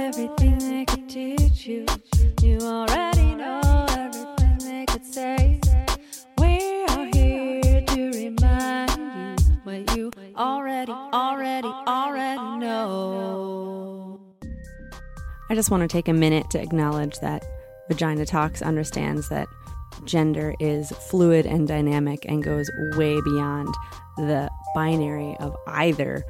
everything they could teach you. You already know everything they could say. We are here to remind you what you already, already, already know. I just want to take a minute to acknowledge that Vagina Talks understands that gender is fluid and dynamic and goes way beyond the binary of either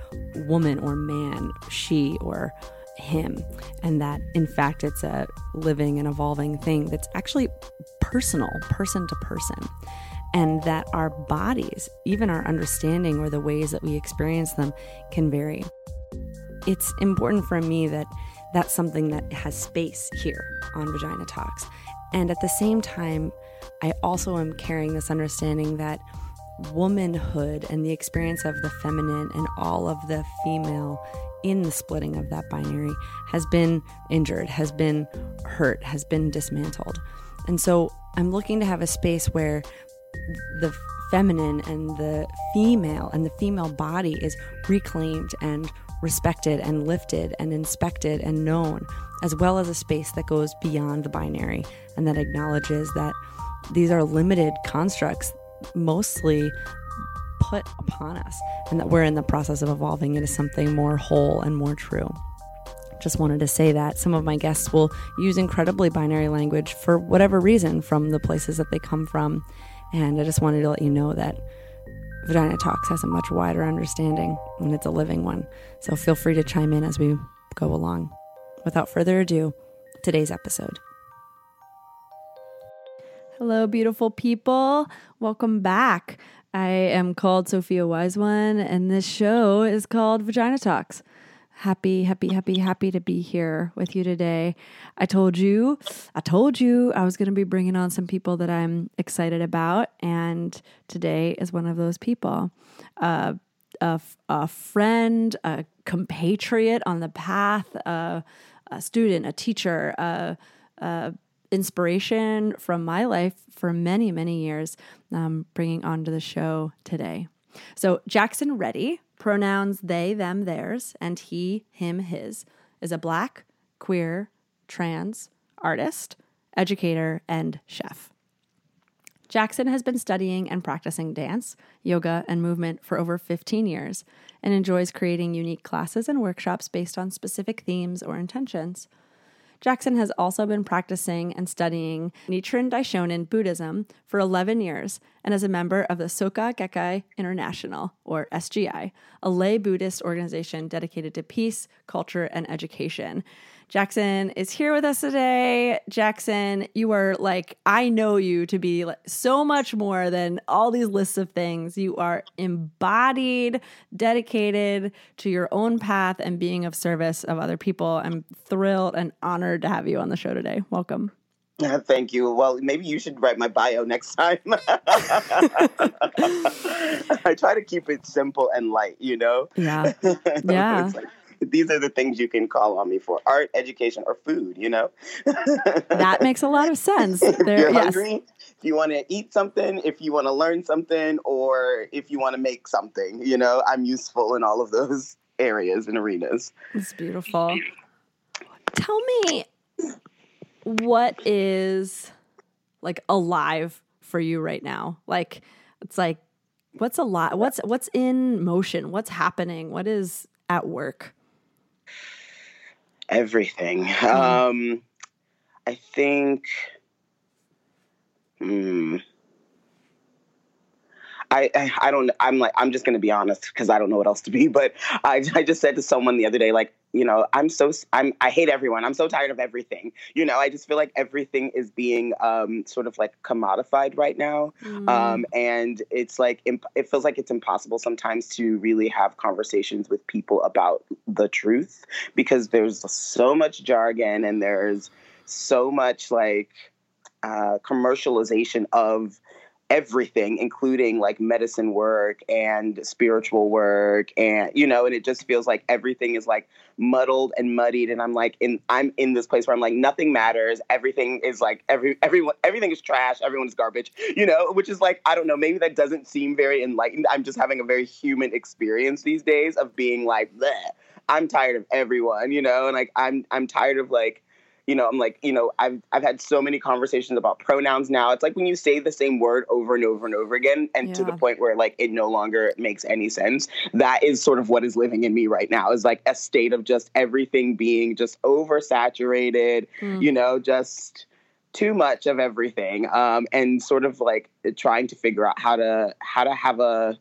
woman or man, she or him, and that in fact it's a living and evolving thing that's actually personal, person to person, and that our bodies, even our understanding or the ways that we experience them, can vary. It's important for me that that's something that has space here on Vagina Talks. And at the same time, I also am carrying this understanding that womanhood and the experience of the feminine and all of the female in the splitting of that binary has been injured, has been hurt, has been dismantled. And so I'm looking to have a space where the feminine and the female and the female body is reclaimed and respected and lifted and inspected and known, as well as a space that goes beyond the binary and that acknowledges that these are limited constructs mostly put upon us and that we're in the process of evolving into something more whole and more true. Just wanted to say that some of my guests will use incredibly binary language for whatever reason from the places that they come from. And I just wanted to let you know that Vagina Talks has a much wider understanding and it's a living one. So feel free to chime in as we go along. Without further ado, today's episode. Hello, beautiful people. Welcome back. I am called Sophia Wise One, and this show is called Vagina Talks. Happy, happy, happy, happy to be here with you today. I told you, I told you I was going to be bringing on some people that I'm excited about, and today is one of those people. Uh, a, a friend, a compatriot on the path, uh, a student, a teacher, a, a inspiration from my life for many, many years, um, bringing onto the show today. So, Jackson Reddy, pronouns they, them, theirs, and he, him, his, is a black, queer, trans artist, educator, and chef. Jackson has been studying and practicing dance, yoga, and movement for over 15 years and enjoys creating unique classes and workshops based on specific themes or intentions. Jackson has also been practicing and studying Nichiren Daishonin Buddhism for 11 years and is a member of the Soka Gakkai International, or SGI, a lay Buddhist organization dedicated to peace, culture, and education. Jackson is here with us today. Jackson, you are like, I know you to be like so much more than all these lists of things. You are embodied, dedicated to your own path and being of service of other people. I'm thrilled and honored to have you on the show today. Welcome. Uh, thank you. Well, maybe you should write my bio next time. I try to keep it simple and light, you know? Yeah. Yeah. like, these are the things you can call on me for art, education, or food, you know? that makes a lot of sense. There, if you're yes. hungry, if you want to eat something, if you want to learn something, or if you want to make something, you know, I'm useful in all of those areas and arenas. It's beautiful. Tell me what is like alive for you right now? Like it's like what's a lot what's what's in motion? What's happening? What is at work? Everything. Mm-hmm. Um, I think Mm. I, I I don't I'm like I'm just gonna be honest because I don't know what else to be. But I I just said to someone the other day like you know I'm so I'm I hate everyone. I'm so tired of everything. You know I just feel like everything is being um sort of like commodified right now. Mm. Um and it's like imp- it feels like it's impossible sometimes to really have conversations with people about the truth because there's so much jargon and there's so much like uh, commercialization of everything including like medicine work and spiritual work and you know and it just feels like everything is like muddled and muddied. And i'm like in i'm in this place where i'm like nothing matters. Everything is like every everyone everything is trash. Everyone's garbage you know which is like i don't know. Maybe that doesn't seem very enlightened. I'm just having a very human experience these days of being like Bleh. i'm tired of everyone you know and like i'm i'm tired of like you know, I'm like, you know, I've I've had so many conversations about pronouns now. It's like when you say the same word over and over and over again, and to the point where like it no longer makes any sense. That is sort of what is living in me right now. Is like a state of just everything being just oversaturated. Mm. You know, just too much of everything, um, and sort of like trying to figure out how to how to have a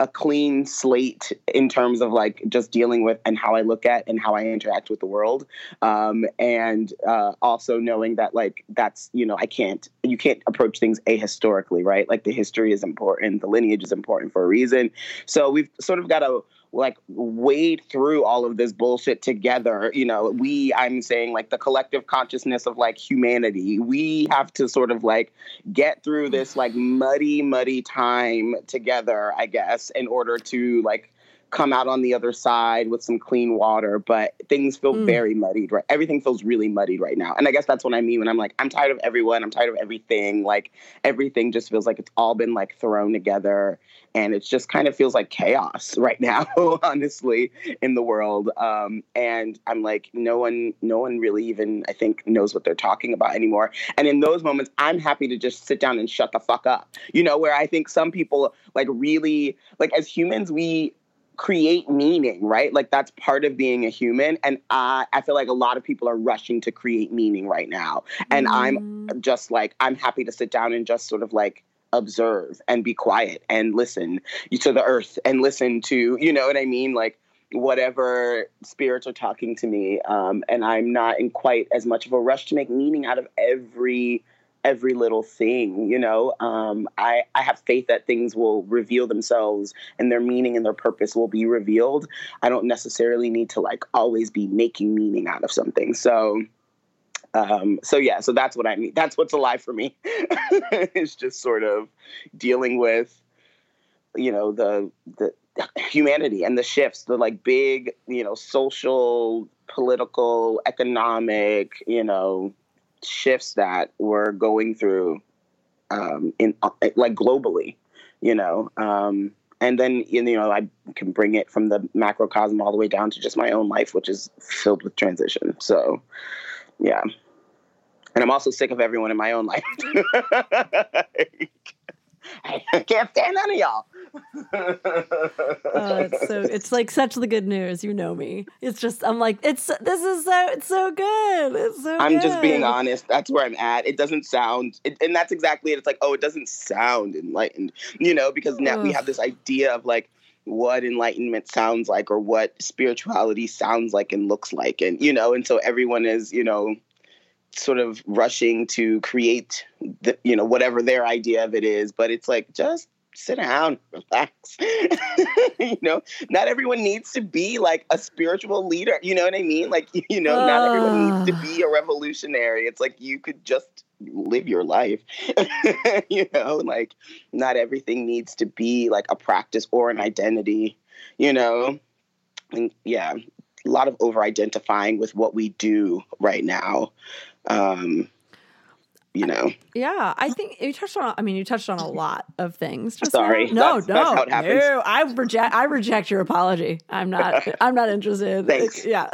a clean slate in terms of like just dealing with and how I look at and how I interact with the world. Um, and uh, also knowing that like that's, you know, I can't, you can't approach things ahistorically, right? Like the history is important, the lineage is important for a reason. So we've sort of got to like wade through all of this bullshit together. You know, we, I'm saying like the collective consciousness of like humanity, we have to sort of like get through this like muddy, muddy time together, I guess, in order to like come out on the other side with some clean water. But things feel Mm. very muddied, right? Everything feels really muddied right now. And I guess that's what I mean when I'm like, I'm tired of everyone, I'm tired of everything. Like everything just feels like it's all been like thrown together. And it just kind of feels like chaos right now, honestly, in the world. Um, and I'm like, no one, no one really even, I think, knows what they're talking about anymore. And in those moments, I'm happy to just sit down and shut the fuck up. You know, where I think some people like really like as humans, we create meaning, right? Like that's part of being a human. And I I feel like a lot of people are rushing to create meaning right now. And I'm Mm. just like I'm happy to sit down and just sort of like observe and be quiet and listen to the earth and listen to, you know what I mean? Like whatever spirits are talking to me um, and i'm not in quite as much of a rush to make meaning out of every every little thing you know? Um, I, I have faith that things will reveal themselves and their meaning and their purpose will be revealed. I don't necessarily need to like always be making meaning out of something. So um, so yeah so that's what i mean. That's what's alive for me. It's just sort of dealing with you know the the humanity and the shifts the like big you know social political economic you know shifts that we're going through um in uh, like globally you know? Um and then you know i can bring it from the macrocosm all the way down to just my own life which is filled with transition. So yeah. And i'm also sick of everyone in my own life I can't stand none of y'all. Oh, it's so it's like such the good news. You know me. It's just I'm like it's this is so it's so good. It's so. I'm just being honest. That's where I'm at. It doesn't sound, it, and that's exactly it. It's like, oh, it doesn't sound enlightened, you know, because now we have this idea of like what enlightenment sounds like or what spirituality sounds like and looks like, and you know, and so everyone is, you know, sort of rushing to create, the, you know, whatever their idea of it is, but it's like just sit down, relax. you know, not everyone needs to be like a spiritual leader. You know what I mean? Like, you know, not everyone needs to be a ah. revolutionary. It's like you could just live your life. you know, like not everything needs to be like a practice or an identity, you know? And yeah, a lot of over identifying with what we do right now. Um, you know, Yeah, I think you touched on. I mean, you touched on a lot of things. Just Sorry. now. no, That's- no, that's how it happens. no. I reject. I reject your apology. I'm not. I'm not interested. Thanks. yeah.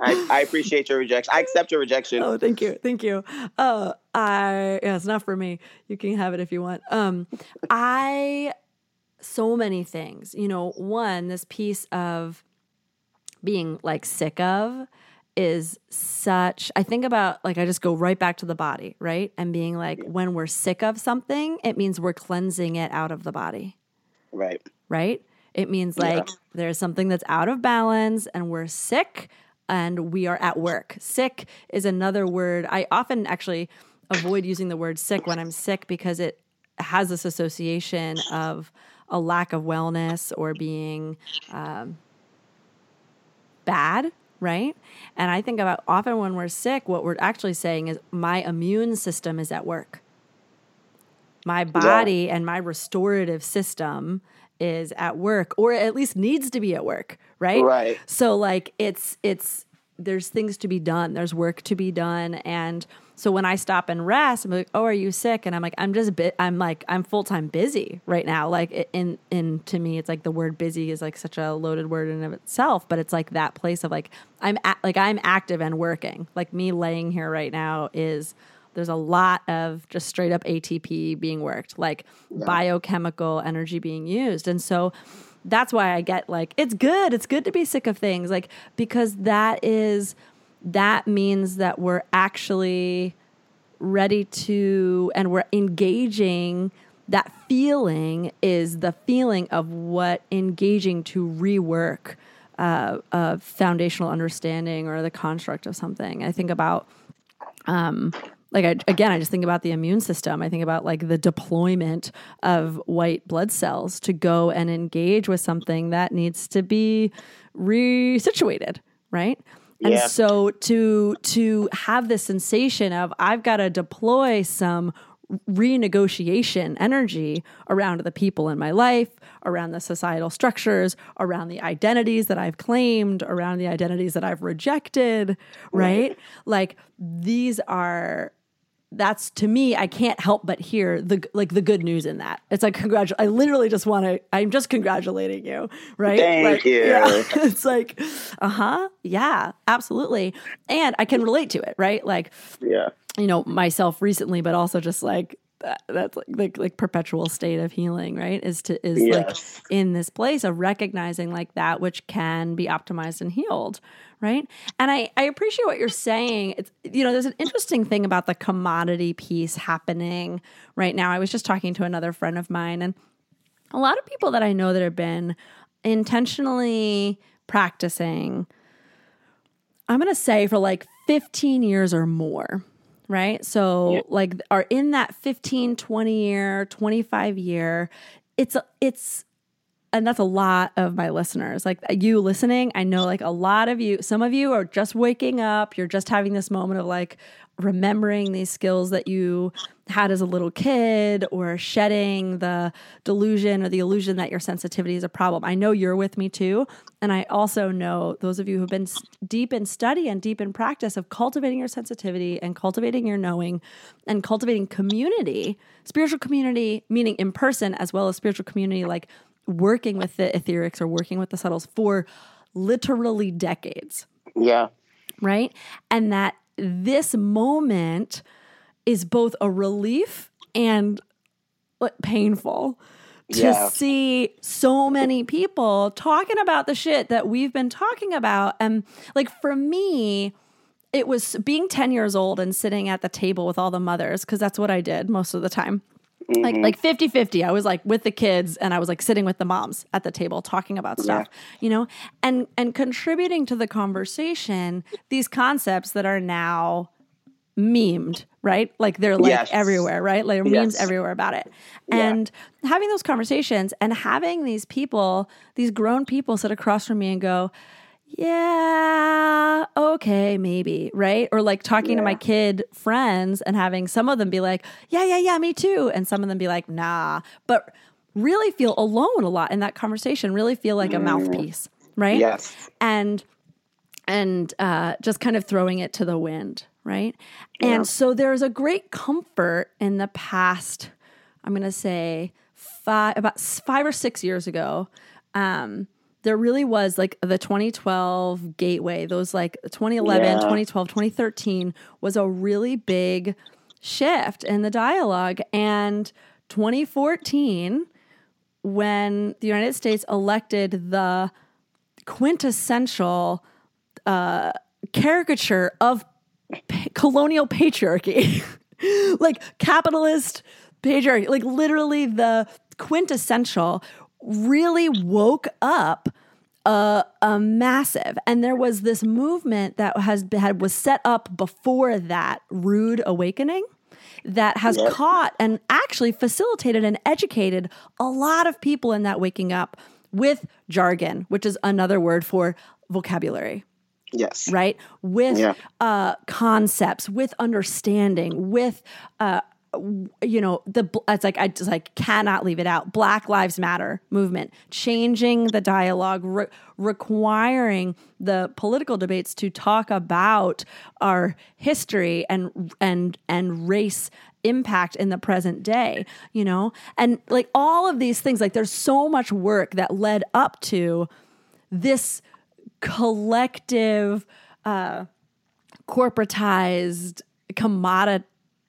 I, I appreciate your rejection. I accept your rejection. Oh, thank you, thank you. Uh, I yeah, it's not for me. You can have it if you want. Um, I so many things. You know, one this piece of being like sick of is such I think about like I just go right back to the body, right? And being like when we're sick of something, it means we're cleansing it out of the body, Right. right? It means like there's something that's out of balance and we're sick and we are at work. Sick is another word. I often actually avoid using the word sick when I'm sick because it has this association of a lack of wellness or being um, bad, right? And I think about often when we're sick, what we're actually saying is my immune system is at work. My body and my restorative system is at work or at least needs to be at work, right? Right. So like it's it's there's things to be done. There's work to be done and so when I stop and rest, I'm like, "Oh, are you sick?" And I'm like, "I'm just bit I'm like I'm full-time busy right now." Like in in to me it's like the word busy is like such a loaded word in of itself, but it's like that place of like I'm like I'm active and working. Like me laying here right now is there's a lot of just straight up ATP being worked, like biochemical energy being used. And so that's why I get like, it's good. It's good to be sick of things. Like, because that is, that means that we're actually ready to, and we're engaging. That feeling is the feeling of what engaging to rework uh, a foundational understanding or the construct of something. I think about like I, again i just think about the immune system i think about like the deployment of white blood cells to go and engage with something that needs to be resituated right and Yeah. so to to have the sensation of i've got to deploy some renegotiation energy around the people in my life, around the societal structures, around the identities that I've claimed, around the identities that I've rejected, right? Like these are that's to me I can't help but hear the like the good news in that. It's like congratu I literally just want to I'm just congratulating you, right? Thank Like, you. yeah. it's like uh-huh. Yeah, absolutely. And I can relate to it, right? Like Yeah. you know myself recently but also just like that, that's like, like like perpetual state of healing right? Is to is like in this place of recognizing like that which can be optimized and healed right? And i i appreciate what you're saying. It's you know there's an interesting thing about the commodity piece happening right now. I was just talking to another friend of mine and a lot of people that i know that have been intentionally practicing I'm going to say for like 15 years or more, right? So like are in that 15, 20 year, 25 year. It's it's and that's a lot of my listeners. Like you listening, I know like a lot of you, some of you are just waking up, you're just having this moment of like remembering these skills that you had as a little kid or shedding the delusion or the illusion that your sensitivity is a problem. I know you're with me too. And I also know those of you who've been deep in study and deep in practice of cultivating your sensitivity and cultivating your knowing and cultivating community, spiritual community, meaning in person, as well as spiritual community, like working with the etherics or working with the subtles for literally decades Yeah. right? And that this moment is both a relief and painful to Yeah. see so many people talking about the shit that we've been talking about. And like for me, it was being 10 years old and sitting at the table with all the mothers, because that's what I did most of the time like mm-hmm. like 50 50 i was like with the kids and i was like sitting with the moms at the table talking about stuff you know? And and contributing to the conversation these concepts that are now memed right? Like they're like Yes. everywhere right? Like memes Yes. everywhere about it. Yeah. and having those conversations and having these people these grown people sit across from me and go yeah, okay, maybe, right? Or like talking to my kid friends and having some of them be like, yeah, yeah, yeah, me too. And some of them be like, nah, but really feel alone a lot in that conversation, really feel like a mouthpiece, right? Yes. And, and uh, just kind of throwing it to the wind, right? Yeah. And so there's a great comfort in the past, I'm going to say five, about five or six years ago. Um, there really was like the 2012 gateway, those like 2011, Yeah. 2012, 2013 was a really big shift in the dialogue. And 2014, when the United States elected the quintessential uh, caricature of pa- colonial patriarchy, like capitalist patriarchy, like literally the quintessential, really woke up a, a massive. And there was this movement that has been, had was set up before that rude awakening that has Yep. caught and actually facilitated and educated a lot of people in that waking up with jargon, which is another word for vocabulary Yes. right? With Yeah. uh, concepts, with understanding, with uh, you know the it's like I just like cannot leave it out. Black Lives Matter movement, changing the dialogue, re- requiring the political debates to talk about our history and and and race impact in the present day you know and like all of these things like there's so much work that led up to this collective, uh, corporatized,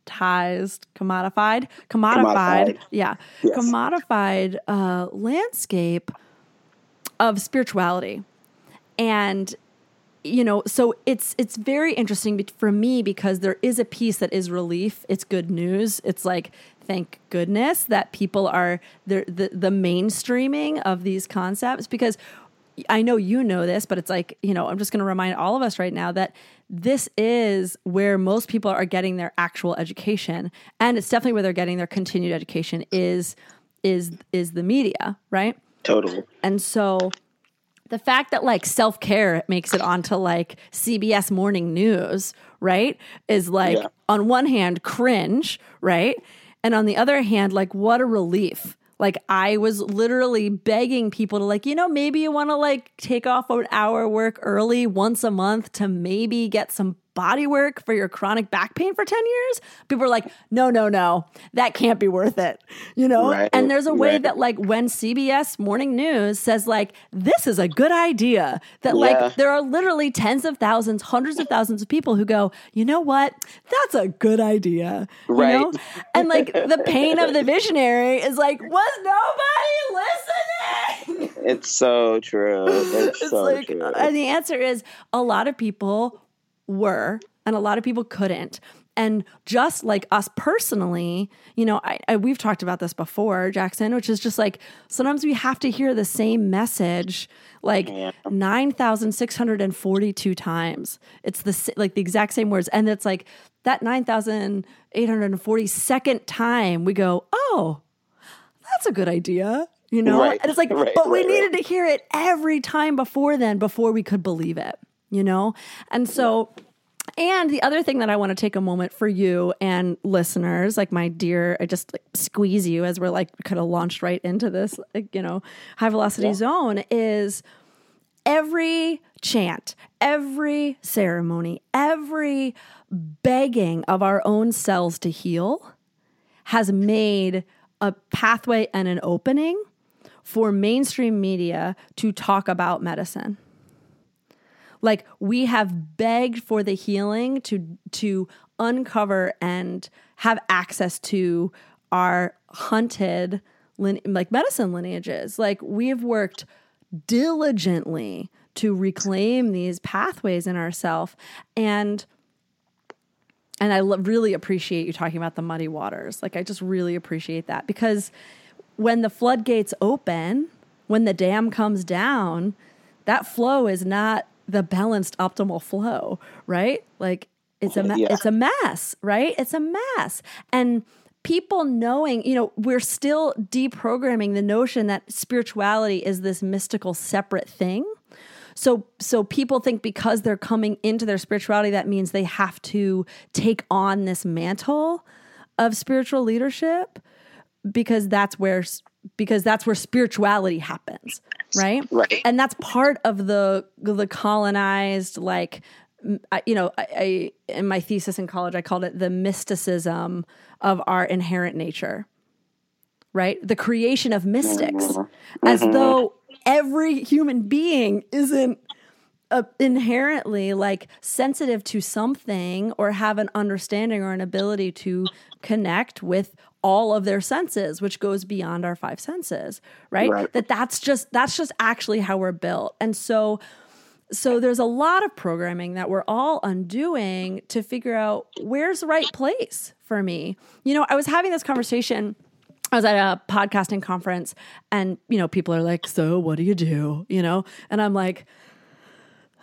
commoditized, commodified, commodified, Commodified. yeah, Yes. commodified uh, landscape of spirituality, and you know so it's it's very interesting for me because there is a piece that is relief it's good news it's like thank goodness that people are the the, the mainstreaming of these concepts because I know you know this, but it's like, you know, I'm just going to remind all of us right now that this is where most people are getting their actual education and it's definitely where they're getting their continued education is is is the media, right? Totally. And so the fact that like self care makes it onto like CBS morning news, right? Is like Yeah. on one hand cringe, right? And on the other hand, like what a relief. Like I was literally begging people to like, you know, maybe you want to like take off an hour work early once a month to maybe get some body work for your chronic back pain for 10 years. People are like, no, no, no, that can't be worth it. You know? Right, And there's a way right. that like when CBS morning news says like, this is a good idea, that Yeah. like there are literally tens of thousands, hundreds of thousands of people who go, you know what? That's a good idea. You Right. know? And like the pain of the visionary is like, was nobody listening? It's so true. It's, it's so like, true. and the answer is a lot of people were, and a lot of people couldn't. And just like us personally, you know, I, I, we've talked about this before, Jackson, which is just like sometimes we have to hear the same message like Yeah. 9,642 times. It's the like the exact same words. And it's like that 9,842nd time we go, oh, that's a good idea. You know? Right, And it's like, right, but we right, needed to hear it every time before then before we could believe it, you know? And so, and the other thing that I want to take a moment for you and listeners, like my dear, I just like squeeze you as we're like kind of launched right into this, like, you know, high velocity zone is every chant, every ceremony, every begging of our own selves to heal has made a pathway and an opening for mainstream media to talk about medicine. Like we have begged for the healing to to uncover and have access to our hunted like medicine lineages. Like we've worked diligently to reclaim these pathways in ourself and and I lo- really appreciate you talking about the muddy waters. Like, I just really appreciate that because when the floodgates open, when the dam comes down, that flow is not the balanced optimal flow, right? Like, it's a me- Yeah. it's a mess, right? It's a mess, and people knowing, you know, we're still deprogramming the notion that spirituality is this mystical separate thing. So so people think because they're coming into their spirituality that means they have to take on this mantle of spiritual leadership because that's where because that's where spirituality happens, right? Right. And that's part of the the colonized like I- you know, I, I in my thesis in college I called it the mysticism of our inherent nature right? The creation of mystics, as though every human being isn't uh, inherently like sensitive to something or have an understanding or an ability to connect with all of their senses which goes beyond our five senses right, Right. that that's just that's just actually how we're built and so so there's a lot of programming that we're all undoing to figure out where's the right place for me. You know, I was having this conversation. I was at a podcasting conference and, you know, people are like, so what do you do? You know, and I'm like,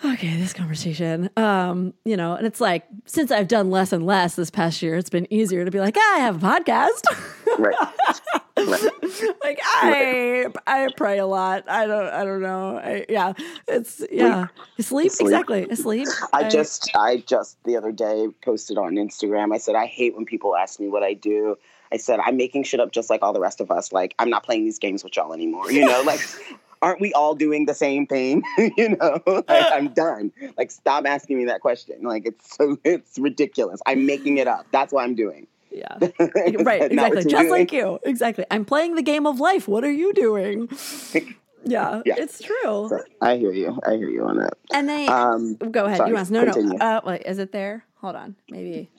okay, this conversation, um, you know, and it's like, since I've done less and less this past year, it's been easier to be like, ah, I have a podcast. Right. right. like I, I pray a lot. I don't, I don't know. I, yeah, it's yeah. Sleep, Sleep. exactly. Sleep. I just, I just the other day posted on Instagram. I said I hate when people ask me what I do. I said I'm making shit up just like all the rest of us. Like I'm not playing these games with y'all anymore. You know, like aren't we all doing the same thing? you know, like, I'm done. Like stop asking me that question. Like it's so it's ridiculous. I'm making it up. That's what I'm doing. Yeah. right. Exactly. Just doing. like you. Exactly. I'm playing the game of life. What are you doing? Yeah, Yeah. it's true. So, I hear you. I hear you on that. And they Um, go ahead. sorry, you asked. No, continue. no. Uh, wait, is it there? Hold on. Maybe.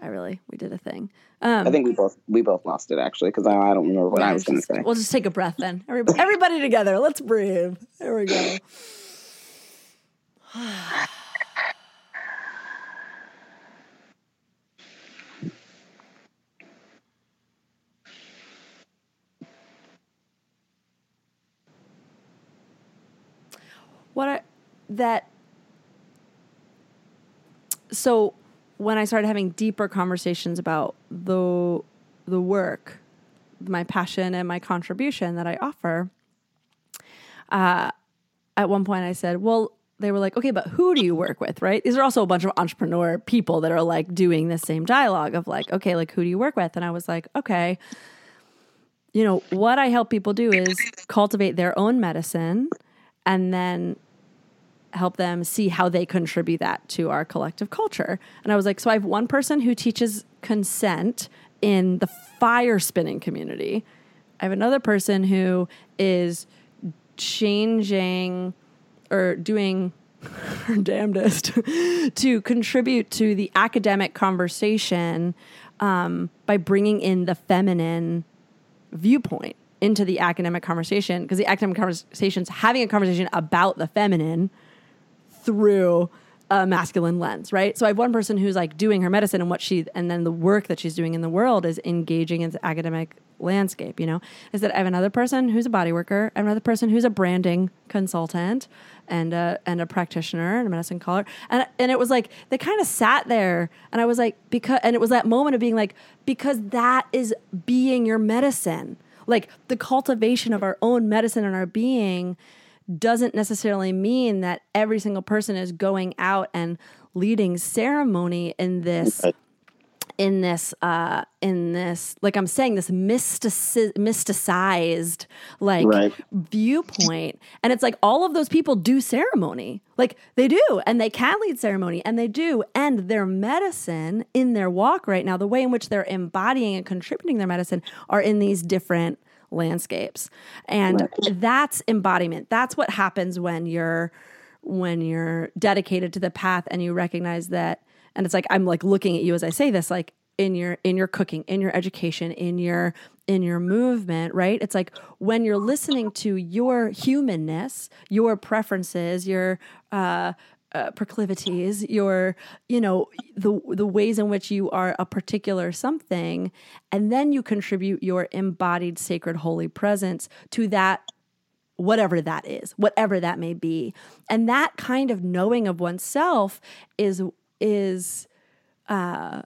I really we did a thing. Um, I think we both we both lost it actually because I, I don't remember what I was going to say. We'll just take a breath then. Everybody, everybody together. Let's breathe. There we go. what I that so when I started having deeper conversations about the the work, my passion and my contribution that I offer, uh, at one point I said, "Well." They were like, okay, but who do you work with, right? These are also a bunch of entrepreneur people that are like doing the same dialogue of like, okay, like who do you work with? And I was like, okay, you know, what I help people do is cultivate their own medicine and then help them see how they contribute that to our collective culture. And I was like, so I have one person who teaches consent in the fire spinning community. I have another person who is changing or doing her damnedest to contribute to the academic conversation um, by bringing in the feminine viewpoint into the academic conversation because the academic conversation's having a conversation about the feminine through a masculine lens, right? So I have one person who's like doing her medicine and what she and then the work that she's doing in the world is engaging in the academic landscape, you know? Is that I have another person who's a body worker, I have another person who's a branding consultant and a and a practitioner and a medicine caller. And and it was like they kind of sat there and I was like because and it was that moment of being like because that is being your medicine. Like the cultivation of our own medicine and our being doesn't necessarily mean that every single person is going out and leading ceremony in this in this uh in this like i'm saying this mystici- mysticized like Right. viewpoint. And it's like all of those people do ceremony. Like they do. And they can lead ceremony. And they do. And their medicine in their walk right now the way in which they're embodying and contributing their medicine are in these different landscapes. And that's embodiment. That's what happens when you're when you're dedicated to the path and you recognize that and it's like i'm like looking at you as i say this like in your in your cooking in your education in your in your movement right? It's like when you're listening to your humanness your preferences your uh uh, proclivities, your, you know, the the ways in which you are a particular something, and then you contribute your embodied sacred holy presence to that whatever that is, whatever that may be. And that kind of knowing of oneself is is uh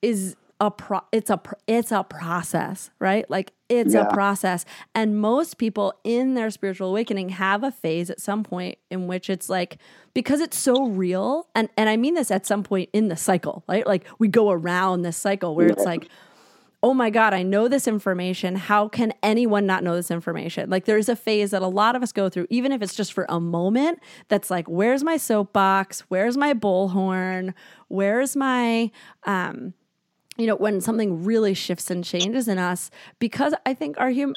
is a pro it's a pr- it's a process, right? Like it's Yeah. a process. And most people in their spiritual awakening have a phase at some point in which it's like because it's so real and and I mean this at some point in the cycle, right? Like we go around this cycle where it's like oh my God, I know this information. How can anyone not know this information? Like, there's a phase that a lot of us go through, even if it's just for a moment, that's like, where's my soapbox? Where's my bullhorn? Where's my, um, you know, when something really shifts and changes in us, because I think our hum-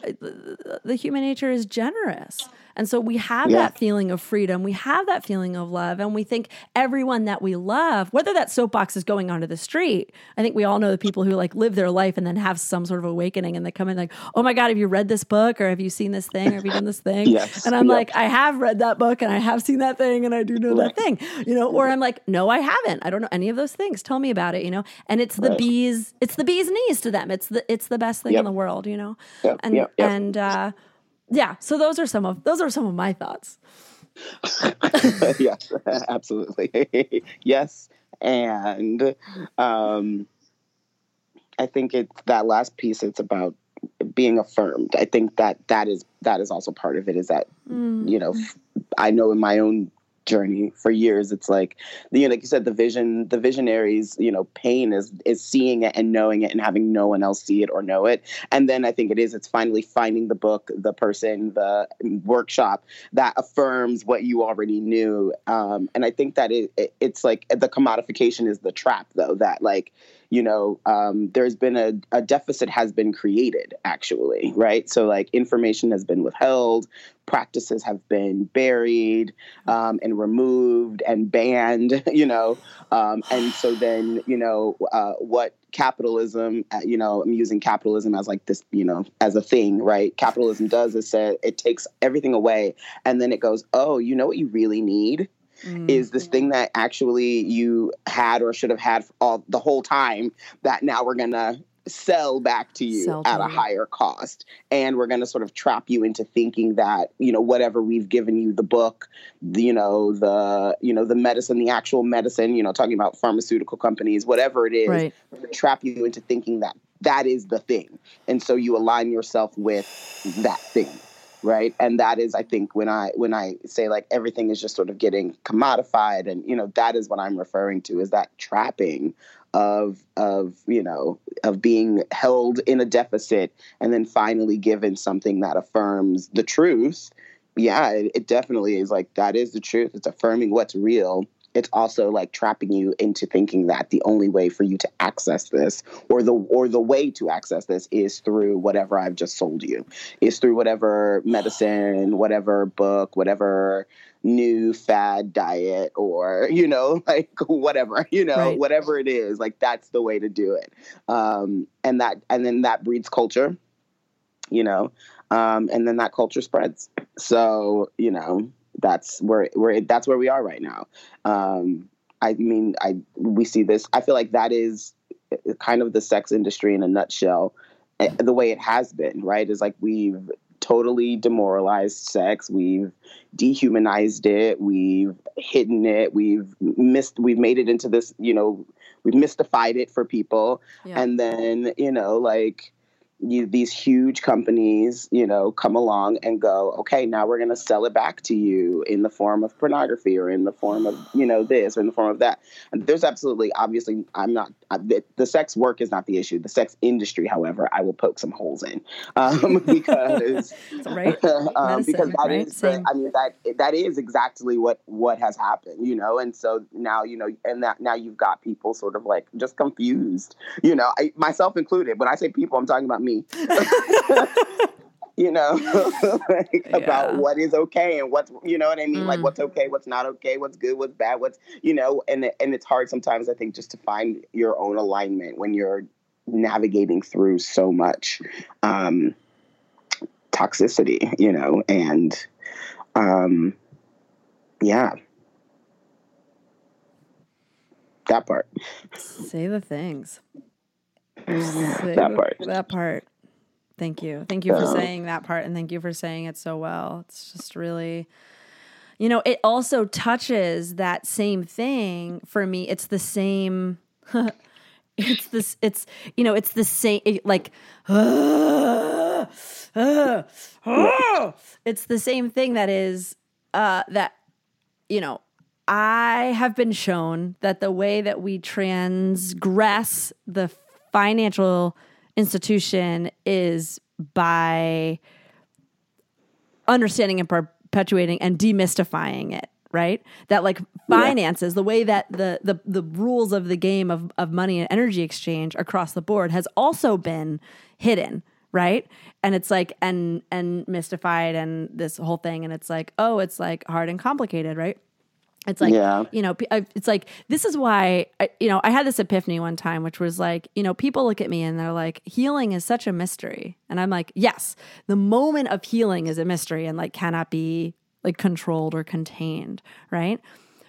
the human nature is generous. And so we have Yeah. that feeling of freedom. We have that feeling of love. And we think everyone that we love, whether that soapbox is going onto the street, I think we all know the people who like live their life and then have some sort of awakening and they come in like, oh my God, have you read this book or have you seen this thing or have you done this thing? Yes. And I'm Yep. like, I have read that book and I have seen that thing and I do know that thing, you know, or I'm like, no, I haven't. I don't know any of those things. Tell me about it, you know? And it's the Right. bees, it's the bees knees to them. It's the, it's the best thing Yep. in the world, you know? Yep, And, yep, yep. and, uh, yeah, so those are some of those are some of my thoughts. yes, absolutely. yes, and um, I think it's that last piece. It's about being affirmed. I think that that is that is also part of it. Is that you know f- I know in my own journey for years it's like you know like you said the vision the visionaries you know pain is is seeing it and knowing it and having no one else see it or know it. And then i think it is it's finally finding the book the person the workshop that affirms what you already knew. Um and i think that it, it it's like the commodification is the trap though that like you know um, there's been a, a deficit has been created actually right? So like information has been withheld practices have been buried um, and removed and banned you know? Um, and so then you know uh, what capitalism uh, you know i'm using capitalism as like this you know as a thing right? Capitalism does is say it takes everything away and then it goes oh you know what you really need is this mm-hmm. thing that actually you had or should have had for all the whole time that now we're gonna sell back to you to at a you. higher cost and we're going to sort of trap you into thinking that you know whatever we've given you the book the, you know the you know the medicine the actual medicine you know talking about pharmaceutical companies whatever it is Right. trap you into thinking that that is the thing and so you align yourself with that thing right? And that is i think when i when i say like everything is just sort of getting commodified and you know that is what i'm referring to is that trapping of of you know of being held in a deficit and then finally given something that affirms the truth. Yeah it, it definitely is like that is the truth. It's affirming what's real it's also like trapping you into thinking that the only way for you to access this or the or the way to access this is through whatever I've just sold you. Is through whatever medicine whatever book whatever new fad diet or you know like whatever you know Right. whatever it is like that's the way to do it. Um and that and then that breeds culture you know um and then that culture spreads. So you know that's where where that's where we are right now. Um i mean i we see this i feel like that is kind of the sex industry in a nutshell eh, the way it has been right? Is like we've totally demoralized sex we've dehumanized it we've hidden it we've missed we've made it into this you know we've mystified it for people. Yeah. and then you know like you, these huge companies, you know, come along and go, okay, now we're going to sell it back to you in the form of pornography or in the form of, you know, this or in the form of that. And there's absolutely, obviously, I'm not, I, the, the sex work is not the issue. The sex industry, however, I will poke some holes in um, because, right? um, because that right? is. I mean, that that is exactly what what has happened, you know. And so now, you know, and that now you've got people sort of like just confused, you know, I, myself included. When I say people, I'm talking about me. you know, like about what is okay and what's, you know what I mean? Like Mm. what's okay, what's not okay, what's good, what's bad, what's, you know, and and it's hard sometimes. I think just to find your own alignment when you're navigating through so much um, toxicity, you know, and um, yeah, that part. Say the things. Say That part. That part. Thank you. Thank you for Yeah. saying that part and thank you for saying it so well. It's just really you know, it also touches that same thing for me. It's the same it's this it's you know, it's the same it, like it's the same thing that is uh that you know, I have been shown that the way that we transgress the financial institution is by understanding and perpetuating and demystifying it right that like finances the way that the, the the rules of the game of, of money and energy exchange across the board has also been hidden right? And it's like and and mystified and this whole thing and it's like, oh, it's like hard and complicated, right? It's like, Yeah. you know, it's like, this is why, I, you know, I had this epiphany one time, which was like, you know, people look at me and they're like, healing is such a mystery. And I'm like, yes, the moment of healing is a mystery and like cannot be like controlled or contained, right?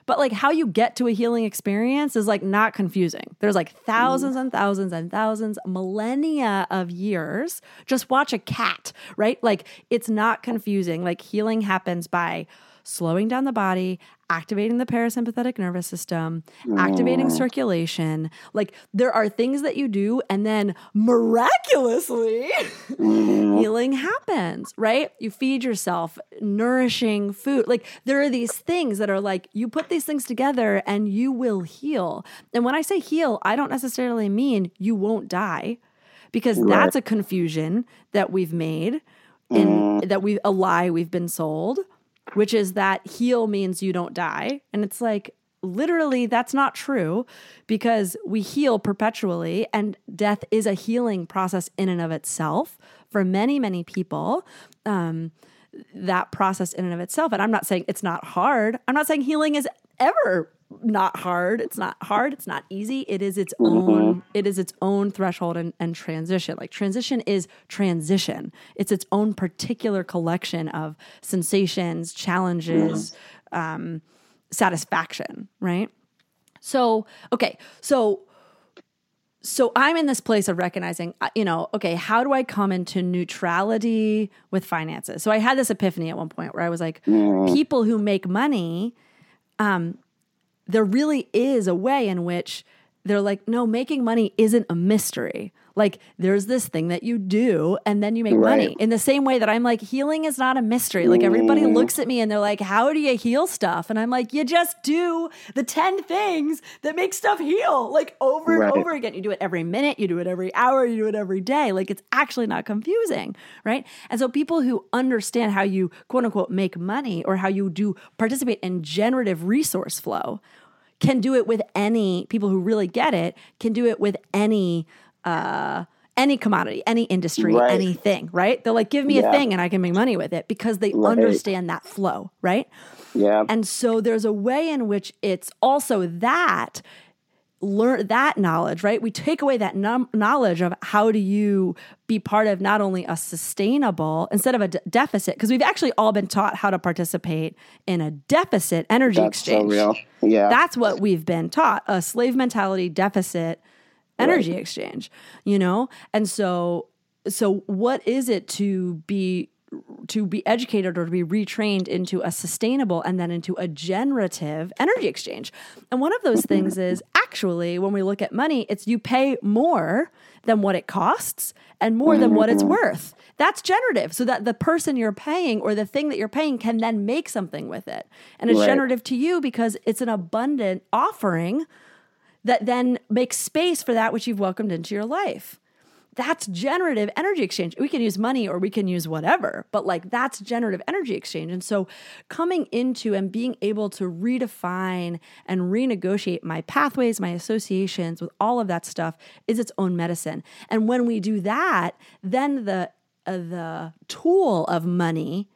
But like how you get to a healing experience is like not confusing. There's like mm. thousands and thousands and thousands, millennia of years. Just watch a cat, right? Like it's not confusing. Like healing happens by slowing down the body, activating the parasympathetic nervous system, activating circulation. Like there are things that you do, and then miraculously, mm-hmm. healing happens, right? You feed yourself nourishing food. Like there are these things that are like you put these things together and you will heal. And when I say heal, I don't necessarily mean you won't die because that's a confusion that we've made in mm-hmm. that we a lie we've been sold which is that heal means you don't die. And it's like, literally, that's not true because we heal perpetually, and death is a healing process in and of itself for many, many people. Um, that process in and of itself. And I'm not saying it's not hard. I'm not saying healing is ever not hard. It's not hard. It's not easy. It is its own, it is its own threshold and, and transition. Like transition is transition. It's its own particular collection of sensations, challenges, um, satisfaction, right? So, okay. So so I'm in this place of recognizing, uh, you know, okay, how do I come into neutrality with finances? So I had this epiphany at one point where I was like, people who make money, um, there really is a way in which they're like, no, making money isn't a mystery. Like there's this thing that you do and then you make money. In the same way that I'm like, healing is not a mystery. Like everybody mm-hmm. looks at me and they're like, how do you heal stuff? And I'm like, you just do the 10 things that make stuff heal, like over and over again. You do it every minute, you do it every hour, you do it every day. Like it's actually not confusing, right? And so people who understand how you quote unquote make money or how you do participate in generative resource flow can do it with any people who really get it can do it with any uh any commodity any industry Right. anything right they're like give me a thing and i can make money with it because they Right. understand that flow right Yeah. and so there's a way in which it's also that learn that knowledge, right? We take away that num- knowledge of how do you be part of not only a sustainable instead of a d- deficit, because we've actually all been taught how to participate in a deficit energy That's so exchange. real. Yeah. That's what we've been taught a slave mentality deficit energy exchange, you know? And so, so what is it to be to be educated or to be retrained into a sustainable and then into a generative energy exchange. And one of those things is actually when we look at money, it's you pay more than what it costs and more than what it's mm-hmm. worth. That's generative so that the person you're paying or the thing that you're paying can then make something with it. And it's Right. generative to you because it's an abundant offering that then makes space for that which you've welcomed into your life. That's generative energy exchange. We can use money or we can use whatever, but like that's generative energy exchange. And so coming into and being able to redefine and renegotiate my pathways, my associations with all of that stuff is its own medicine. And when we do that, then the uh, the tool of money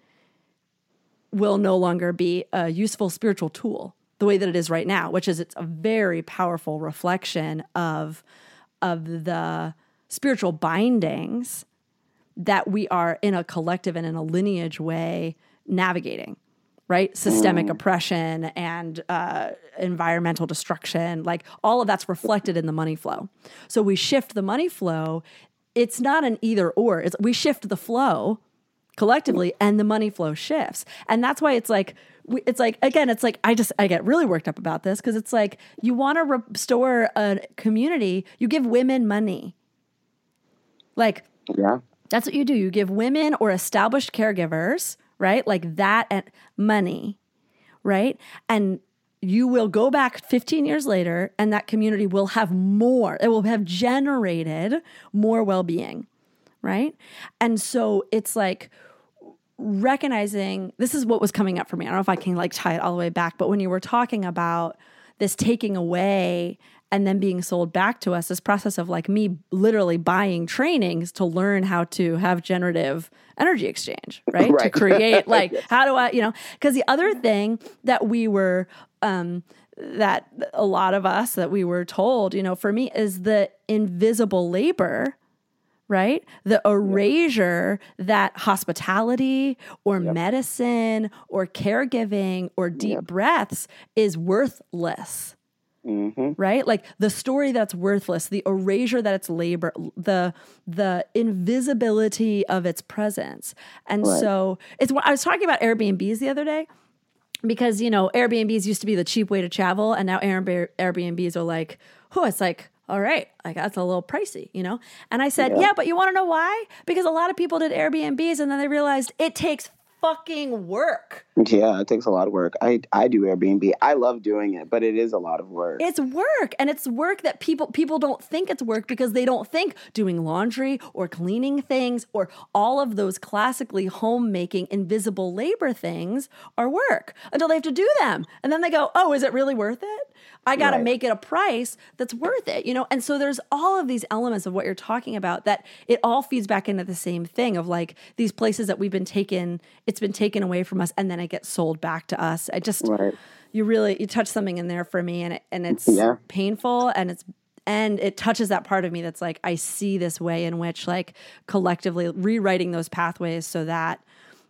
will no longer be a useful spiritual tool the way that it is right now, which is it's a very powerful reflection of of the spiritual bindings that we are in a collective and in a lineage way navigating right? Systemic oppression and uh, environmental destruction like all of that's reflected in the money flow. So we shift the money flow. It's not an either or. It's we shift the flow collectively and the money flow shifts. And that's why it's like it's like again it's like i just i get really worked up about this because it's like you want to restore a community you give women money. Like yeah. that's what you do. You give women or established caregivers right like that and money right? And you will go back 15 years later and that community will have more it will have generated more well-being right? And so it's like recognizing this is what was coming up for me. I don't know if I can like tie it all the way back, but when you were talking about this taking away and then being sold back to us this process of like me literally buying trainings to learn how to have generative energy exchange right, to create like Yes. how do i you know because the other thing that we were um that a lot of us that we were told you know for me is the invisible labor right? The erasure that hospitality or medicine or caregiving or deep breaths is worthless. hmm Right? Like the story that's worthless, the erasure that it's labor, the the invisibility of its presence. And Right. so it's I was talking about Airbnbs the other day because you know Airbnbs used to be the cheap way to travel, and now Airbnbs are like, oh, it's like, all right, like that's a little pricey, you know. And I said, yeah, Yeah. but you want to know why? Because a lot of people did Airbnbs, and then they realized it takes fucking work. Yeah, it takes a lot of work. I I do Airbnb. I love doing it, but it is a lot of work. It's work, and it's work that people people don't think it's work because they don't think doing laundry or cleaning things or all of those classically homemaking invisible labor things are work until they have to do them, and then they go, "Oh, is it really worth it? I got to Right. make it a price that's worth it," you know. And so there's all of these elements of what you're talking about that it all feeds back into the same thing of like these places that we've been taken, it's been taken away from us, and then it gets sold back to us. I just Right. you really you touch something in there for me and it, and it's Yeah. painful and it's and it touches that part of me that's like I see this way in which like collectively rewriting those pathways so that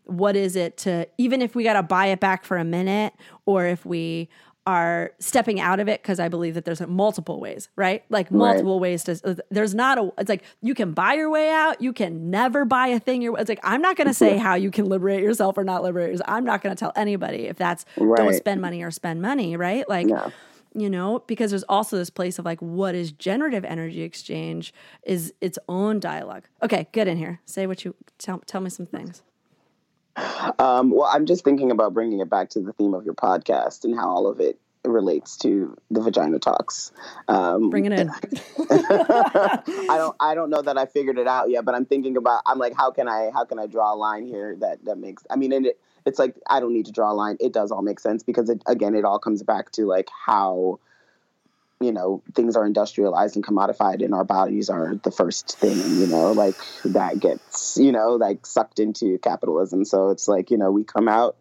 what is it to even if we got to buy it back for a minute or if we are stepping out of it because I believe that there's multiple ways, right? Like multiple ways to. Uh, there's not a. It's like you can buy your way out. You can never buy a thing. Your. It's like I'm not going to say how you can liberate yourself or not liberate yourself. I'm not going to tell anybody if that's don't spend money or spend money, right? Like No. you know because there's also this place of like what is generative energy exchange is its own dialogue okay get in here say what you tell, tell me some things Um, well, I'm just thinking about bringing it back to the theme of your podcast and how all of it relates to the vagina talks. Um, bring it in I don't I don't know that I figured it out yet, but I'm thinking about I'm like how can I how can I draw a line here that that makes I mean and it it's like I don't need to draw a line. It does all make sense because it again it all comes back to like how you know things are industrialized and commodified and our bodies are the first thing you know like that gets you know like sucked into capitalism. So it's like you know we come out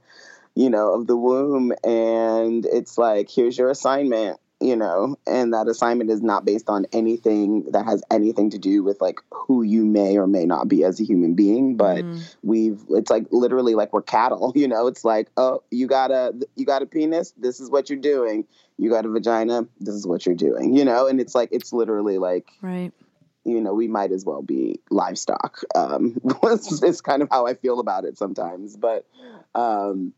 you know of the womb and it's like here's your assignment you know and that assignment is not based on anything that has anything to do with like who you may or may not be as a human being. But Mm. we've it's like literally like we're cattle you know it's like oh you got a you got a penis? This is what you're doing you got a vagina this is what you're doing you know? And it's like it's literally like right. you know we might as well be livestock. Um it's, it's kind of how i feel about it sometimes but um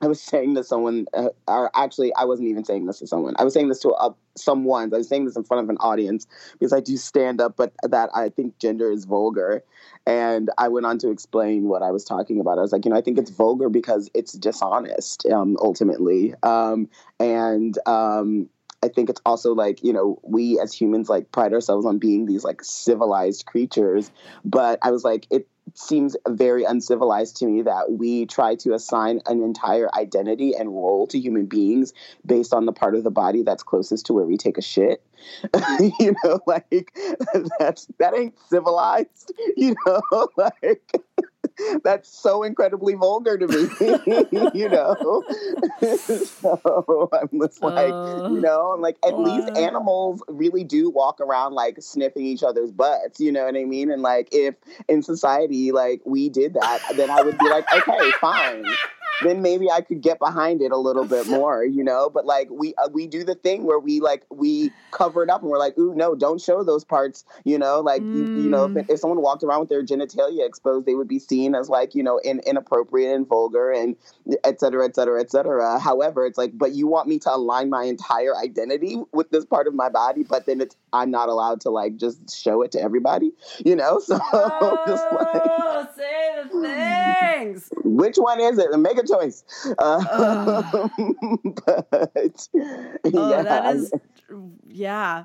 I was saying to someone, uh, or actually, I wasn't even saying this to someone. I was saying this to a, someone. I was saying this in front of an audience because I do stand up, but that I think gender is vulgar. And I went on to explain what I was talking about. I was like, you know, I think it's vulgar because it's dishonest, um, ultimately. Um, and um, I think it's also like, you know, we as humans like pride ourselves on being these like civilized creatures. But I was like, it seems very uncivilized to me that we try to assign an entire identity and role to human beings based on the part of the body that's closest to where we take a shit. you know, like that's that ain't civilized. You know, like that's so incredibly vulgar to me. you know, so I'm just like, Uh, you know, I'm like, at least animals really do walk around like sniffing each other's butts. You know what I mean? And like, if in society like we did that, then I would be like, okay, fine. Then maybe I could get behind it a little bit more, you know. But like we uh, we do the thing where we like we cover it up and we're like, ooh, no, don't show those parts, you know. Like you, you know, if, if someone walked around with their genitalia exposed, they would be seen as like you know in, inappropriate and vulgar and et cetera, et cetera, et cetera. However, it's like, but you want me to align my entire identity with this part of my body, but then it's I'm not allowed to like just show it to everybody, you know. So just like, oh, say the things which one is it? Make a choice. Uh, but oh yeah, that is yeah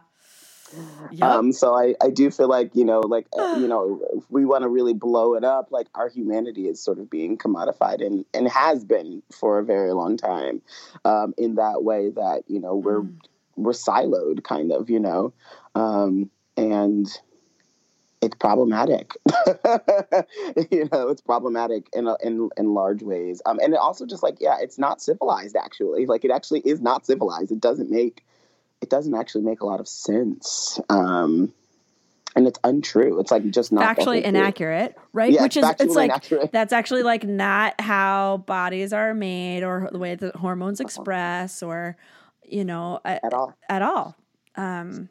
Yep. Um, so I, I do feel like, you know, like, uh, you know, if we want to really blow it up, like our humanity is sort of being commodified and, and has been for a very long time um, in that way that, you know, we're, Mm. we're siloed kind of you know um, and it's problematic you know it's problematic in, a, in in large ways um, and it also just like yeah it's not civilized actually like it actually is not civilized it doesn't make it doesn't actually make a lot of sense um, and it's untrue it's like just not the whole factually truth. inaccurate, right? Yeah, Which is it's like inaccurate. that's actually like not how bodies are made or the way that hormones express or you know a- at all at all. Um,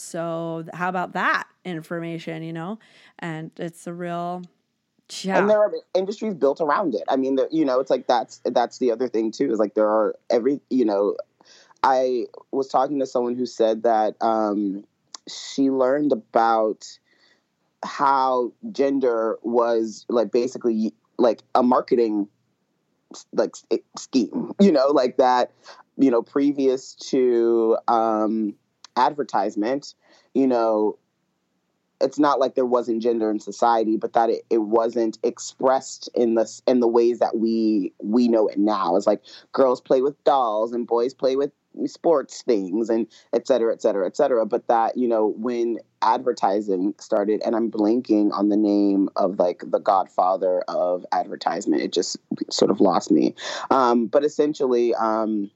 so how about that information? You know, and it's a real yeah. and there are industries built around it. I mean, you know, it's like that's that's the other thing too. Is like there are every you know, I was talking to someone who said that um, she learned about how gender was like basically like a marketing like scheme. You know, like that. You know, previous to um, advertisement, you know, it's not like there wasn't gender in society, but that it, it wasn't expressed in the in the ways that we we know it now. It's like girls play with dolls and boys play with sports things and et cetera, et cetera, et cetera. But that you know when advertising started, and I'm blanking on the name of like the godfather of advertisement, it just sort of lost me. Um, but essentially. Um,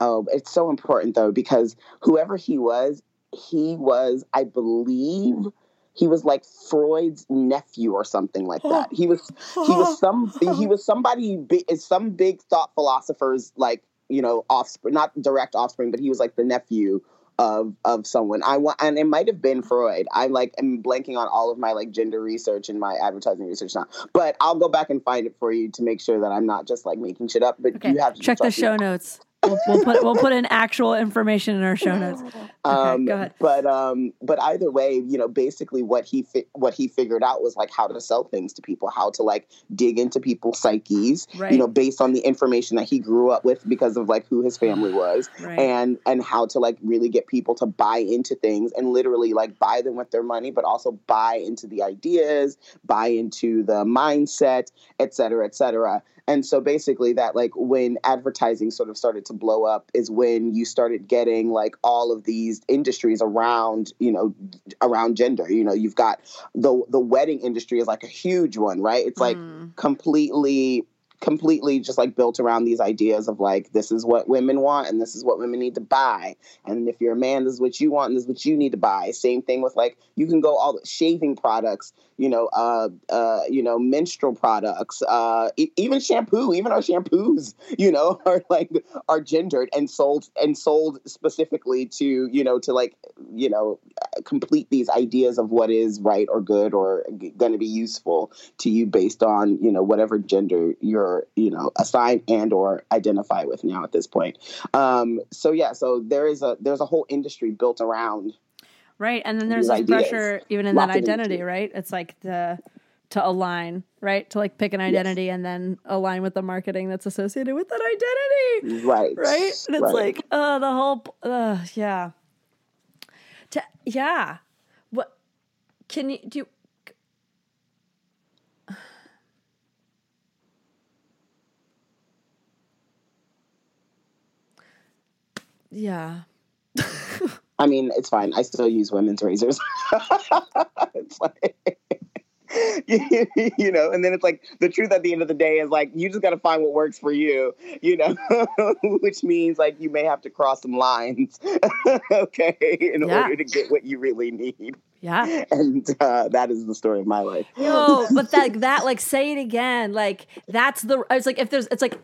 Oh, it's so important though because whoever he was, he was, I believe, he was like Freud's nephew or something like that. He was he was some he was somebody big, some big thought philosophers like you know offspring, not direct offspring, but he was like the nephew of of someone. I want, and it might have been Freud. I like am blanking on all of my like gender research and my advertising research now, but I'll go back and find it for you to make sure that I'm not just like making shit up. But okay. you have to check the show notes. We'll, we'll put we'll put in actual information in our show notes. um, go ahead. But um, but either way, you know, basically what he fi- what he figured out was like how to sell things to people, how to like dig into people's psyches, Right. you know, based on the information that he grew up with because of like who his family was, Right. and and how to like really get people to buy into things and literally like buy them with their money, but also buy into the ideas, buy into the mindset, et cetera, et cetera. And so basically that like when advertising sort of started to blow up is when you started getting like all of these industries around, you know, around gender. You know, you've got the the wedding industry is like a huge one, right? It's like Mm. completely completely just like built around these ideas of like this is what women want and this is what women need to buy and if you're a man this is what you want and this is what you need to buy same thing with like you can go all the shaving products you know uh uh you know menstrual products uh e- even shampoo even our shampoos you know are like are gendered and sold and sold specifically to you know to like you know complete these ideas of what is right or good or going to be useful to you based on you know whatever gender you're you know assigned and or identify with now at this point. Um so yeah so there is a there's a whole industry built around Right. And then there's this ideas. pressure even in that identity, right? It's like the to align, right? To like pick an identity and then align with the marketing that's associated with that identity. right Right? And it's right. like, uh the whole uh yeah. To, yeah. What can you do you, Yeah. i mean it's fine i still use women's razors it's like you know and then it's like the truth at the end of the day is like you just got to find what works for you you know which means like you may have to cross some lines okay in Yeah. order to get what you really need Yeah. and uh, that is the story of my life No, but that that like say it again. Like that's the. I was like, if there's, it's like,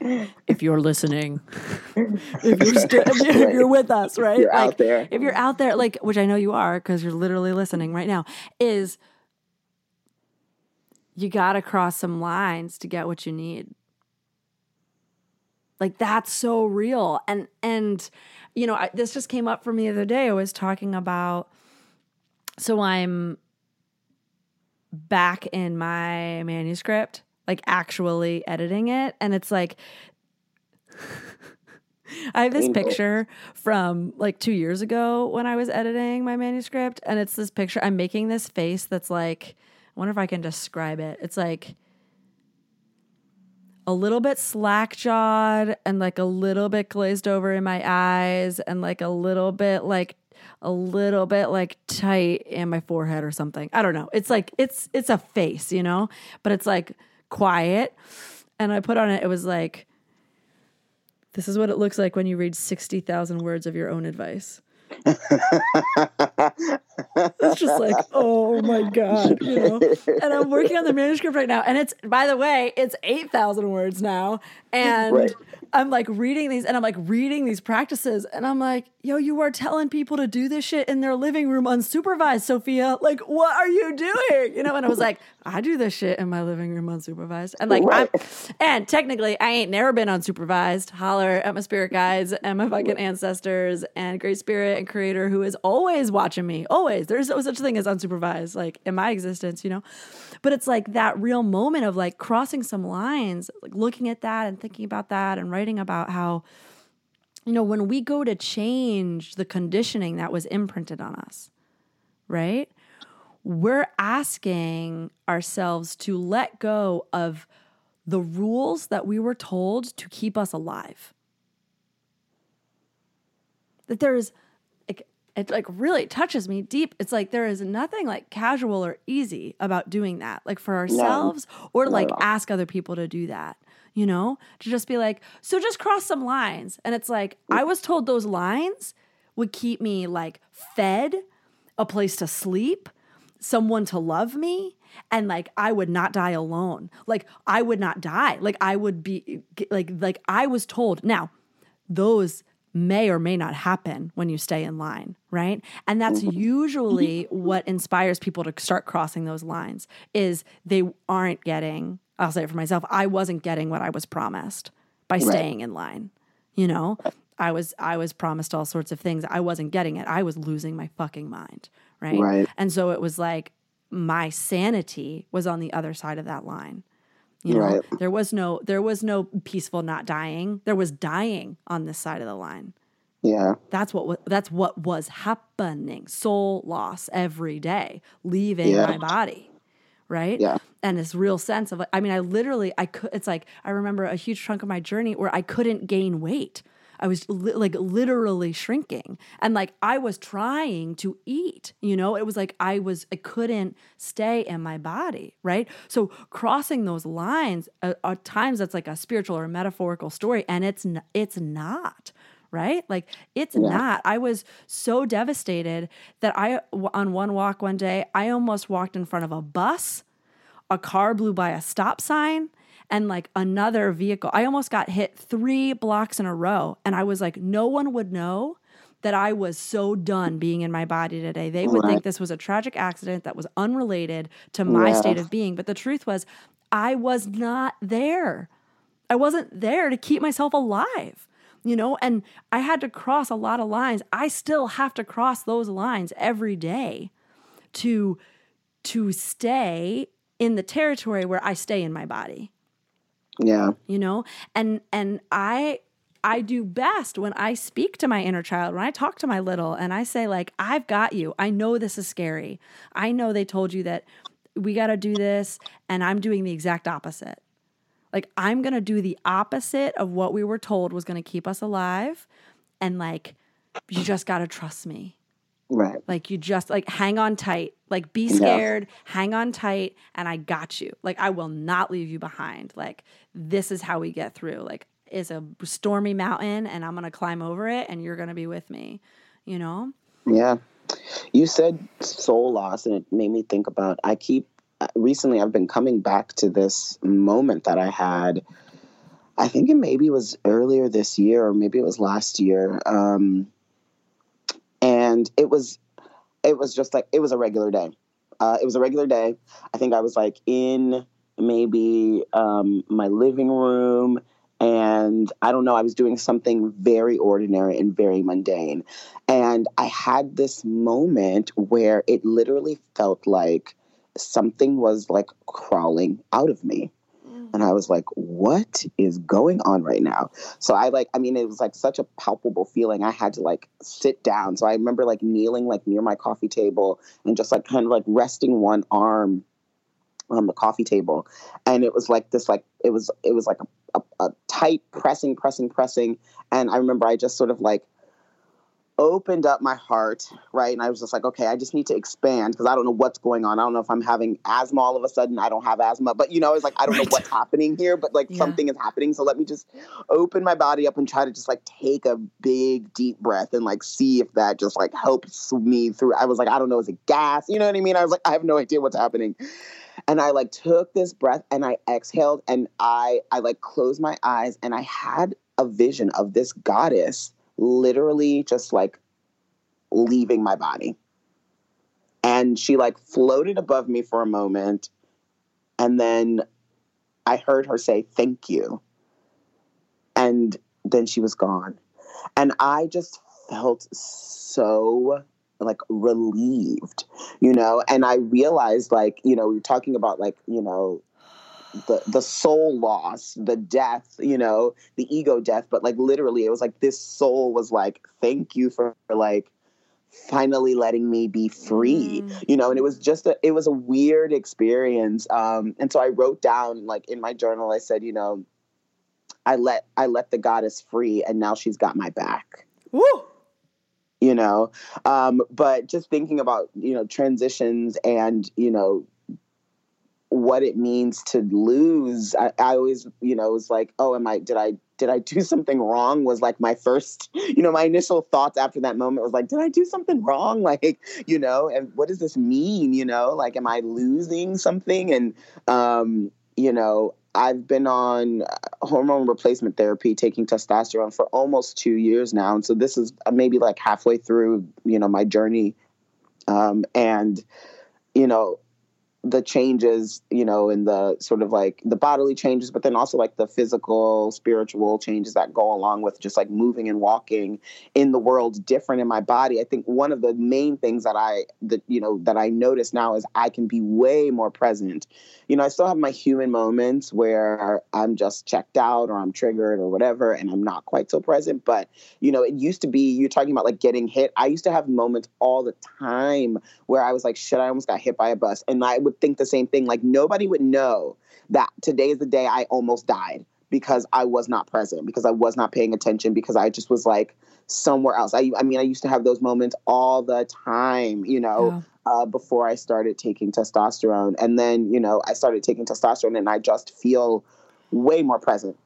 if you're listening, if you're still, if you're, if you're with us, right? If You're out there. If you're out there, like, which I know you are, because you're literally listening right now, is you got to cross some lines to get what you need. Like that's so real, and and you know, I, this just came up for me the other day. I was talking about. So I'm back in my manuscript, like actually editing it. And it's like, I have this picture from like two years ago when I was editing my manuscript. And it's this picture, I'm making this face that's like, I wonder if I can describe it. It's like a little bit slack jawed and like a little bit glazed over in my eyes and like a little bit like a little bit like tight in my forehead or something. I don't know. It's like it's it's a face, you know, but it's like quiet. And I put on it. It was like, this is what it looks like when you read sixty thousand words of your own advice. it's just like, oh my god, you know. And I'm working on the manuscript right now, and it's by the way, it's eight thousand words now, and Right. I'm like reading these, and I'm like reading these practices, and I'm like, yo, you are telling people to do this shit in their living room unsupervised, Sophia. Like, what are you doing? You know? And I was like, I do this shit in my living room unsupervised, and like, Right. I'm, and technically, I ain't never been unsupervised. Holler at my spirit guides and my fucking ancestors and Great Spirit and Creator, who is always watching me. Always, there's no such thing as unsupervised, like in my existence, you know. But it's like that real moment of like crossing some lines, like looking at that and thinking about that and writing about how, you know, when we go to change the conditioning that was imprinted on us, right? We're asking ourselves to let go of the rules that we were told to keep us alive. That there is it like really touches me deep. It's like there is nothing like casual or easy about doing that, like for ourselves or like ask other people to do that. You know, to just be like, so just cross some lines. And it's like, I was told those lines would keep me like fed, a place to sleep, someone to love me, and like I would not die alone. Like I would not die. Like I would be like like I was told. Now, those may or may not happen when you stay in line, right? And that's mm-hmm. usually mm-hmm. what inspires people to start crossing those lines is they aren't getting, I'll say it for myself, I wasn't getting what I was promised by staying in line. You know, I was I was promised all sorts of things. I wasn't getting it. I was losing my fucking mind, right? Right. And so it was like my sanity was on the other side of that line. You know, Right. there was no there was no peaceful not dying. There was dying on this side of the line. Yeah. That's what that's what was happening. Soul loss every day, leaving Yeah. my body, right? Yeah. And this real sense of like, I mean, I literally, I could. It's like I remember a huge chunk of my journey where I couldn't gain weight. I was li- like literally shrinking, and like I was trying to eat. You know, it was like I was, I couldn't stay in my body, right? So crossing those lines, uh, at times that's like a spiritual or a metaphorical story, and it's n- it's not right? Like it's not. I was so devastated that I on one walk one day, I almost walked in front of a bus, a car blew by a stop sign, and like another vehicle. I almost got hit 3 blocks in a row and I was like no one would know that I was so done being in my body today. They would think this was a tragic accident that was unrelated to my Yeah. state of being, but the truth was I was not there. I wasn't there to keep myself alive, you know, and I had to cross a lot of lines. I still have to cross those lines every day to to stay in the territory where I stay in my body, Yeah. you know? And and I I do best when I speak to my inner child, when I talk to my little and I say like, "I've got you. I know this is scary. I know they told you that we got to do this and I'm doing the exact opposite." Like I'm going to do the opposite of what we were told was going to keep us alive and like you just got to trust me. Right. Like you just like hang on tight. Like be scared, hang on tight and I got you. Like I will not leave you behind. Like this is how we get through. Like it's a stormy mountain and I'm going to climb over it and you're going to be with me, you know? Yeah. You said soul loss, and it made me think about. I keep recently. I've been coming back to this moment that I had. I think it maybe was earlier this year, or maybe it was last year. Um, and it was, it was just like it was a regular day. Uh, it was a regular day. I think I was like in maybe um, my living room, and I don't know. I was doing something very ordinary and very mundane. And I had this moment where it literally felt like something was like crawling out of me. And I was like, what is going on right now? So I like, I mean, it was like such a palpable feeling. I had to like sit down. So I remember like kneeling like near my coffee table and just like kind of like resting one arm on the coffee table, and it was like this, like it was it was like a, a, a tight pressing, pressing, pressing, and I remember I just sort of like opened up my heart, right? And I was just like, okay, I just need to expand because I don't know what's going on. I don't know if I'm having asthma all of a sudden. I don't have asthma, but you know, it's like I don't Right. know what's happening here, but like Yeah. something is happening. So let me just open my body up and try to just like take a big deep breath and like see if that just like helps me through. I was like, I don't know, is it gas? You know what I mean? I was like, I have no idea what's happening. And I like took this breath and I exhaled and I I like closed my eyes and I had a vision of this goddess literally just like leaving my body. And she like floated above me for a moment. And then I heard her say, Thank you. And then she was gone. And I just felt so like relieved, you know, and I realized like, you know, we are talking about like, you know, the the soul loss, the death, you know, the ego death, but like literally it was like this soul was like, thank you for like finally letting me be free Mm. you know and it was just a it was a weird experience um and so i wrote down like in my journal i said you know i let i let the goddess free and now she's got my back Woo! you know um but just thinking about you know transitions and you know what it means to lose I, I always you know was like oh am i did i did i do something wrong? Was like my first you know my initial thoughts after that moment was like did i do something wrong? Like you know and what does this mean? You know like am i losing something? And um you know i've been on hormone replacement therapy taking testosterone for almost two years now. And so this is maybe like halfway through you know my journey. Um and you know the changes, you know, in the sort of like the bodily changes, but then also like the physical, spiritual changes that go along with just like moving and walking in the world different in my body. I think one of the main things that I that you know that I notice now is I can be way more present. You know, I still have my human moments where I'm just checked out or I'm triggered or whatever and I'm not quite so present, but you know, it used to be you're talking about like getting hit. I used to have moments all the time where I was like, shit, I almost got hit by a bus. And I would think the same thing. Like, nobody would know that today is the day I almost died because I was not present, because I was not paying attention, because I just was like somewhere else. I, I mean, I used to have those moments all the time, you know, uh, before I started taking testosterone. And then, you know, I started taking testosterone and I just feel way more present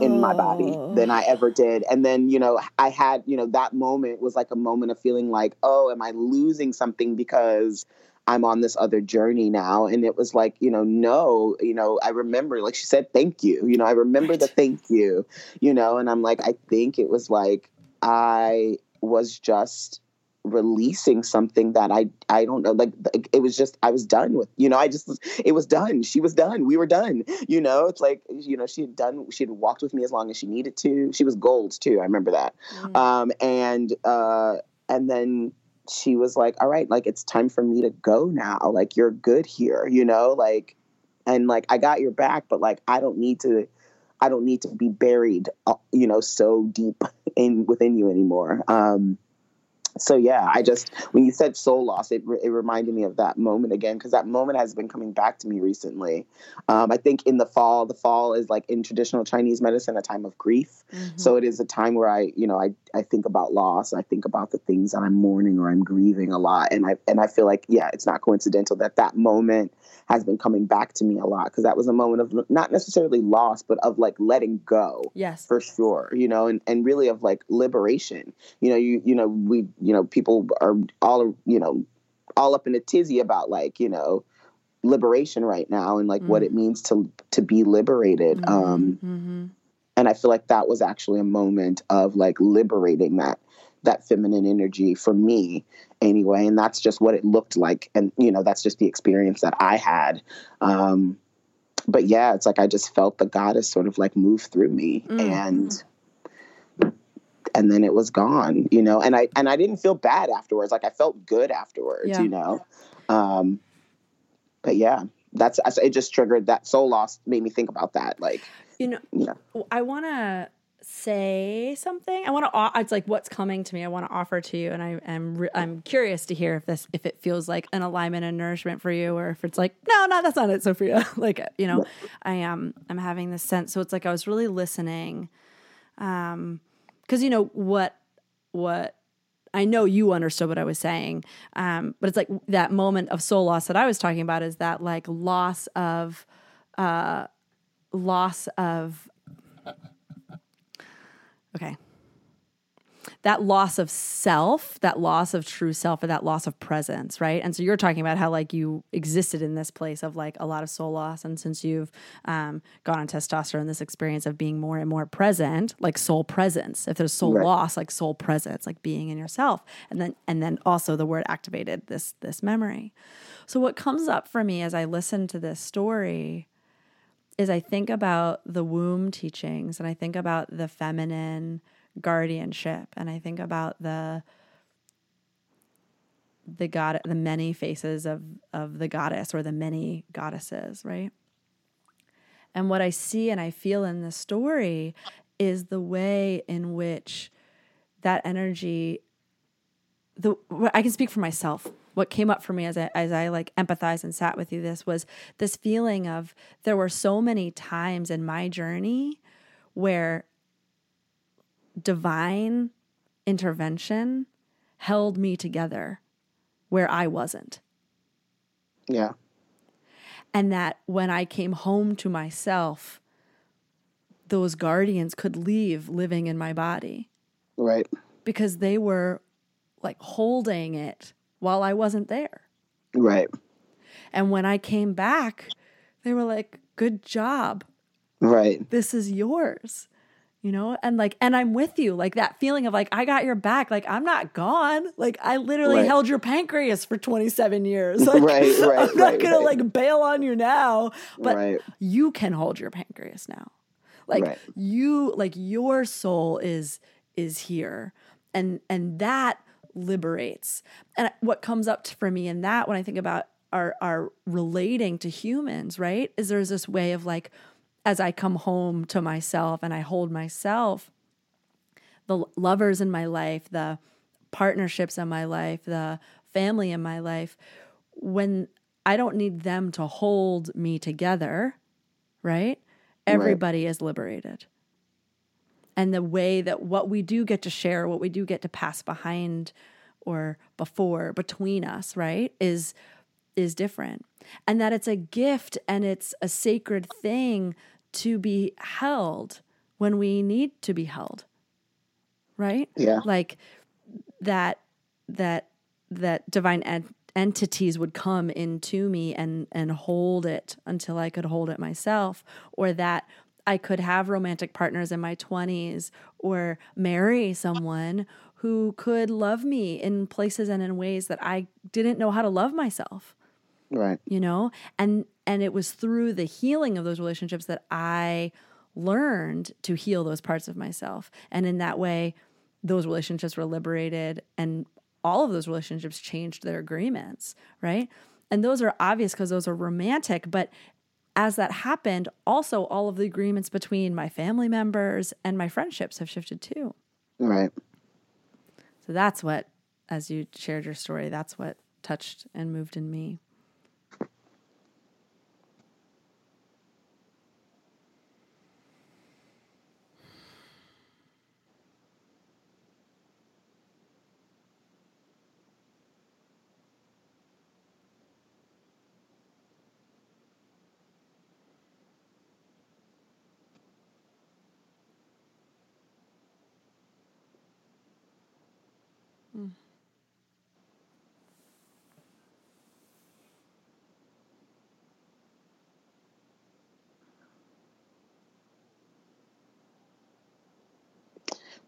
in my body Oh. than I ever did. And then, you know, I had, you know, that moment was like a moment of feeling like, oh, am I losing something because I'm on this other journey now? And it was like, you know, no, you know, I remember, like she said, thank you. You know, I remember the thank you, you know, and I'm like, I think it was like I was just releasing something that I I don't know like like, it was just I was done with you know? I just it was done. She was done. We were done. You know? It's like you know she had done she had walked with me as long as she needed to. She was gold too. I remember that. Mm. um and uh and then she was like all right like it's time for me to go now. Like you're good here you know like and like I got your back but like I don't need to I don't need to be buried uh, you know so deep in within you anymore. Um so yeah i just when you said soul loss it, it reminded me of that moment again because that moment has been coming back to me recently um, i think in the fall the fall is like in traditional chinese medicine a time of grief Mhm. so it is a time where i you know i, I think about loss i think about the things that i'm mourning or i'm grieving a lot and i and i feel like yeah it's not coincidental that that moment has been coming back to me a lot because that was a moment of not necessarily loss but of like letting go yes. for sure you know and, and really of like liberation you know you you know we you know people are all you know all up in a tizzy about like you know liberation right now and like what Mm. it means to to be liberated um Mhm. and i feel like that was actually a moment of like liberating that that feminine energy for me anyway and that's just what it looked like and you know that's just the experience that i had um but yeah it's like i just felt the goddess sort of like move through me Mm. and and then it was gone you know and i and i didn't feel bad afterwards like i felt good afterwards Yeah. you know um but yeah that's it just triggered that soul loss made me think about that like You know, you know I want to say something. I want to. It's like what's coming to me. I want to offer to you, and I am. I'm curious to hear if this, if it feels like an alignment and nourishment for you, or if it's like, no, no, that's not it, Sophia. like, you know, I am. I'm having this sense. So it's like I was really listening, um, because you know what, what. I know you understood what I was saying, um, but it's like that moment of soul loss that I was talking about is that like loss of, uh, loss of okay. That loss of self that loss of true self or that loss of presence right? And so you're talking about how like you existed in this place of like a lot of soul loss. And since you've um, gone on testosterone this experience of being more and more present like soul presence if there's soul Right. loss like soul presence like being in yourself. And then and then also the word activated this this memory. So what comes up for me as i listen to this story is I think about the womb teachings and I think about the feminine guardianship and I think about the the god the many faces of of the goddess or the many goddesses, right? And what I see and I feel in the story is the way in which that energy the I can speak for myself. What came up for me as I as I like empathized and sat with you this was this feeling of there were so many times in my journey where divine intervention held me together where I wasn't. Yeah. And that when I came home to myself, those guardians could leave living in my body Right. because they were like holding it while I wasn't there. Right. And when I came back, they were like, good job. Right. This is yours. You know, and like, and I'm with you. Like that feeling of like, I got your back. Like, I'm not gone. Like, I literally Right. held your pancreas for 27 years. Like, Right, right, I'm not right, gonna right. like bail on you now, but you can hold your pancreas now. Like you, like your soul is is here, and and that liberates. And what comes up for me in that when I think about our our relating to humans, right? Is there's this way of like, as I come home to myself and I hold myself, the lovers in my life, the partnerships in my life, the family in my life, when I don't need them to hold me together, right? Everybody is liberated. And the way that what we do get to share, what we do get to pass behind or before, between us, right, is is different. And that it's a gift and it's a sacred thing to be held when we need to be held. Right? Yeah. Like that that that divine en- entities would come into me and and hold it until I could hold it myself or that I could have romantic partners in my 20s or marry someone who could love me in places and in ways that I didn't know how to love myself. Right. you know? And and it was through the healing of those relationships that i learned to heal those parts of myself. And in that way those relationships were liberated and all of those relationships changed their agreements right? And those are obvious because those are romantic but as that happened also all of the agreements between my family members and my friendships have shifted too Right. so that's what as you shared your story that's what touched and moved in me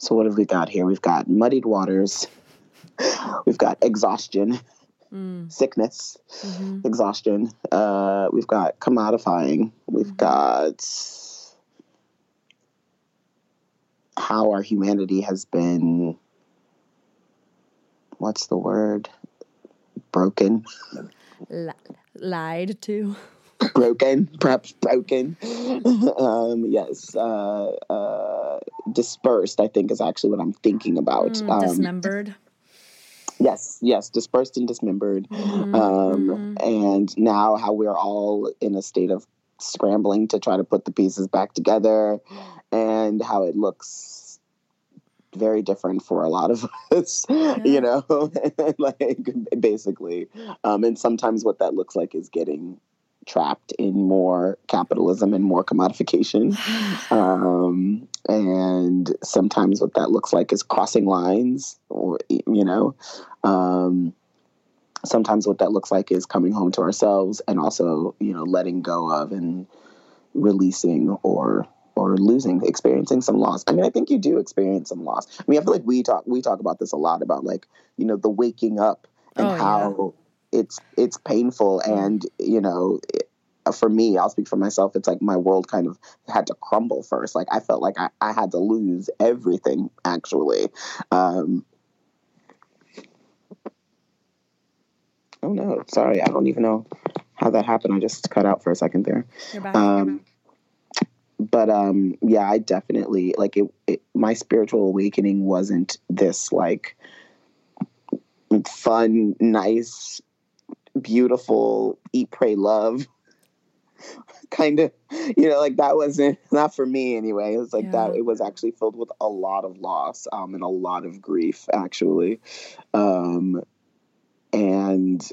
So what have we got here? We've got muddied waters. We've got exhaustion, mm. sickness, mm-hmm. exhaustion. Uh, we've got commodifying. We've mm-hmm. got how our humanity has been. What's the word? Broken. Li- lied to broken, perhaps broken. um, yes, uh, uh, dispersed. I think is actually what I'm thinking about. Mm, um, dismembered. yes, yes, dispersed and dismembered. Mhm, Um, mhm. and now how we're all in a state of scrambling to try to put the pieces back together, and how it looks very different for a lot of us. You know, like basically, um, and sometimes what that looks like is getting trapped in more capitalism and more commodification. Um, and sometimes what that looks like is crossing lines, or you know, um, sometimes what that looks like is coming home to ourselves and also you know letting go of and releasing or or losing, experiencing some loss. I mean, I think you do experience some loss. I mean, I feel like we talk we talk about this a lot about like you know the waking up and Oh, yeah. It's it's painful and you know. It, uh, for me, I'll speak for myself. It's like my world kind of had to crumble first. Like I felt like I, I had to lose everything actually. Um, oh no, sorry, I don't even know how that happened. I just cut out for a second there. Back. Um, but um, yeah, I definitely like it, it. My spiritual awakening wasn't this like fun, nice, beautiful, eat, pray, love kind of. You know, like that wasn't not for me anyway. It was like that. It was actually filled with a lot of loss um, and a lot of grief, actually. Um, and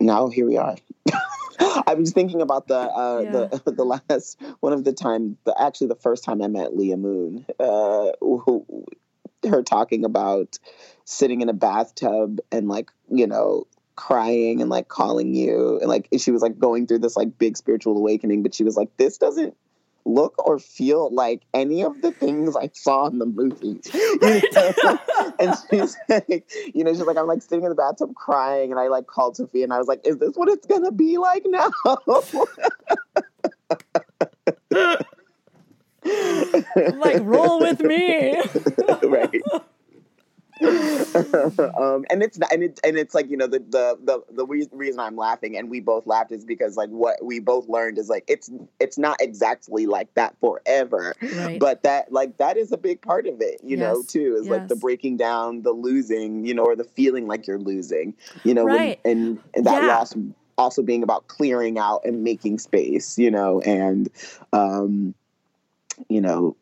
now here we are. I was thinking about the uh, the the last one of the time, the actually the first time I met Leah Moon, uh, who, her talking about sitting in a bathtub and like you know crying and like calling you and like she was like going through this like big spiritual awakening, but she was like, this doesn't look or feel like any of the things I saw in the movies. And she's like, you know, she's like, I'm like sitting in the bathtub crying, and I like called Sophia, and I was like, is this what it's gonna be like now? like roll with me. right. um, and it's not, and it's and it's like you know the the the, the re- reason I'm laughing and we both laughed is because like what we both learned is like it's it's not exactly like that forever, Right. but that like that is a big part of it, you know, too is like the breaking down, the losing, you know, or the feeling like you're losing, you know, when- and, and that Yeah. loss also being about clearing out and making space, you know, and um, you know,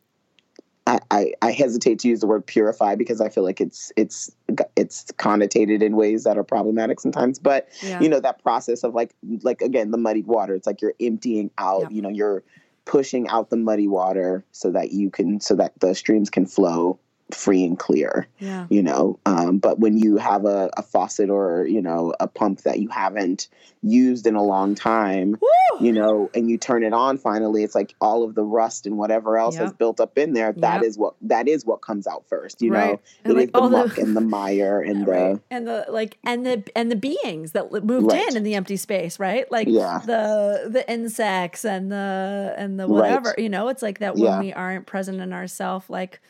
I, I, I hesitate to use the word purify because I feel like it's it's it's connotated in ways that are problematic sometimes. But yeah. you know that process of like like again the muddied water. It's like you're emptying out. Yep. You know you're pushing out the muddy water so that you can so that the streams can flow free and clear yeah. you know um, but when you have a, a faucet or you know a pump that you haven't used in a long time Woo! you know and you turn it on finally it's like all of the rust and whatever else has built up in there That Yep. is what that is what comes out first you Right. know And, it like, is the all the- muck and the mire and the right. and the like and the and the beings that moved Right. in in the empty space right like Yeah. the the insects and the and the whatever you know it's like that when Yeah. we aren't present in ourself like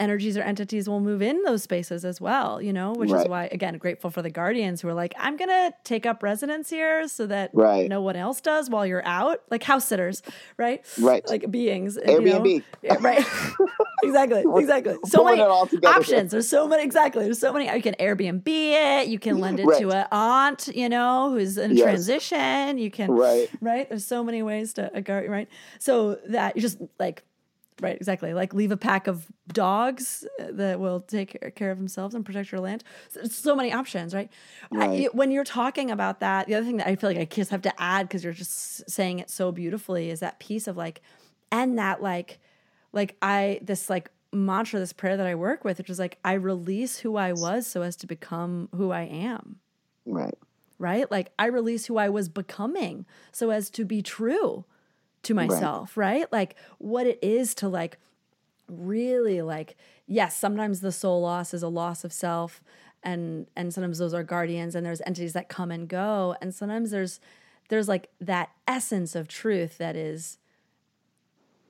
energies or entities will move in those spaces as well you know which is why again grateful for the guardians who are like i'm gonna take up residence here so that Right. no one else does while you're out. Like house sitters right? Right. like beings you know? Airbnb. yeah, right. Exactly exactly. So many options. There's so many exactly. There's so many. You can airbnb it. You can lend it to Right. an aunt you know who's in Yes. transition. You can right. right? There's so many ways to uh, a guard right? So that you just like right exactly. Like leave a pack of dogs uh, that will take care of themselves and protect your land. So, so many options right, Right. it- when you're talking about that the other thing that i feel like i just have to add because you're just saying it so beautifully is that piece of like and that like like i this like mantra this prayer that i work with which is like i release who i was so as to become who i am. Right. Right? Like I release who I was becoming so as to be true to myself, right? Like what it is to like really like yes, sometimes the soul loss is a loss of self and and sometimes those are guardians and there's entities that come and go and sometimes there's there's like that essence of truth that is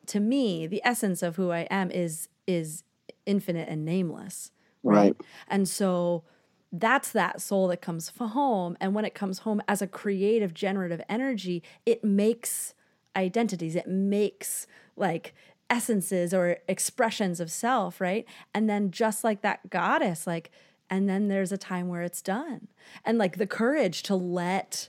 to me the essence of who I am is is infinite and nameless Right. and so that's that soul that comes home. And when it comes home as a creative, generative energy, it makes identities, it makes like essences or expressions of self, right? And then just like that goddess, like, and then there's a time where it's done. And like the courage to let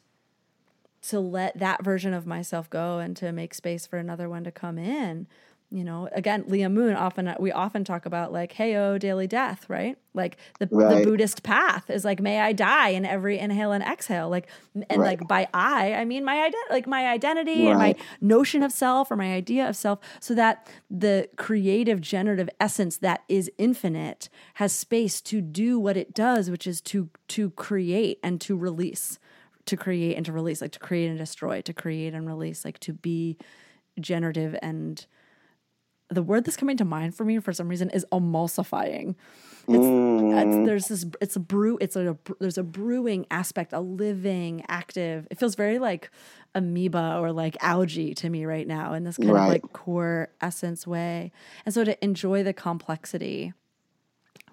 to let that version of myself go and to make space for another one to come in you know again leah moon often we often talk about like hey oh daily death right like the, Right. the buddhist path is like may i die in every inhale and exhale like and Right. like by i i mean my ident- like my identity and my notion of self or my idea of self so that the creative generative essence that is infinite has space to do what it does which is to to create and to release to create and to release like to create and destroy to create and release like to be generative and the word that's coming to mind for me for some reason is emulsifying. It's, it's mm. there's this it's a brew it's a there's a brewing aspect, a living, active. It feels very like amoeba or like algae to me right now in this kind Right. of like core essence way. And so to enjoy the complexity,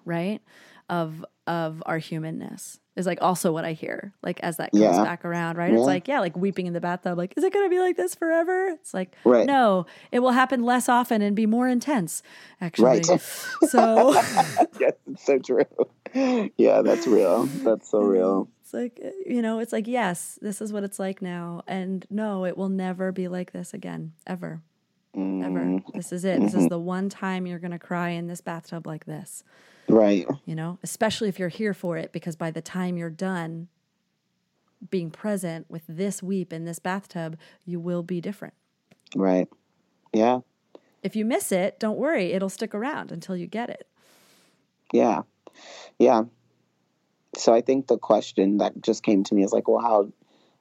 right, of of our humanness is like also what I hear. Like as that comes Yeah. back around, right? Yeah. It's like, yeah, like weeping in the bathtub. Like, is it gonna be like this forever? It's like, Right. no, it will happen less often and be more intense, actually. Right. so yes, it's so true. Yeah, that's real. That's so real. it's like, eh, you know, it's like, yes, this is what it's like now. And no, it will never be like this again, ever. Ever. Mm-hmm. This is it. This is mm-hmm. the one time you're gonna cry in this bathtub like this. Right. you know, especially if you're here for it, because by the time you're done being present with this weep in this bathtub, you will be different. Right. Yeah. If you miss it, don't worry, it'll stick around until you get it. Yeah. Yeah. So I think the question that just came to me is like, well, how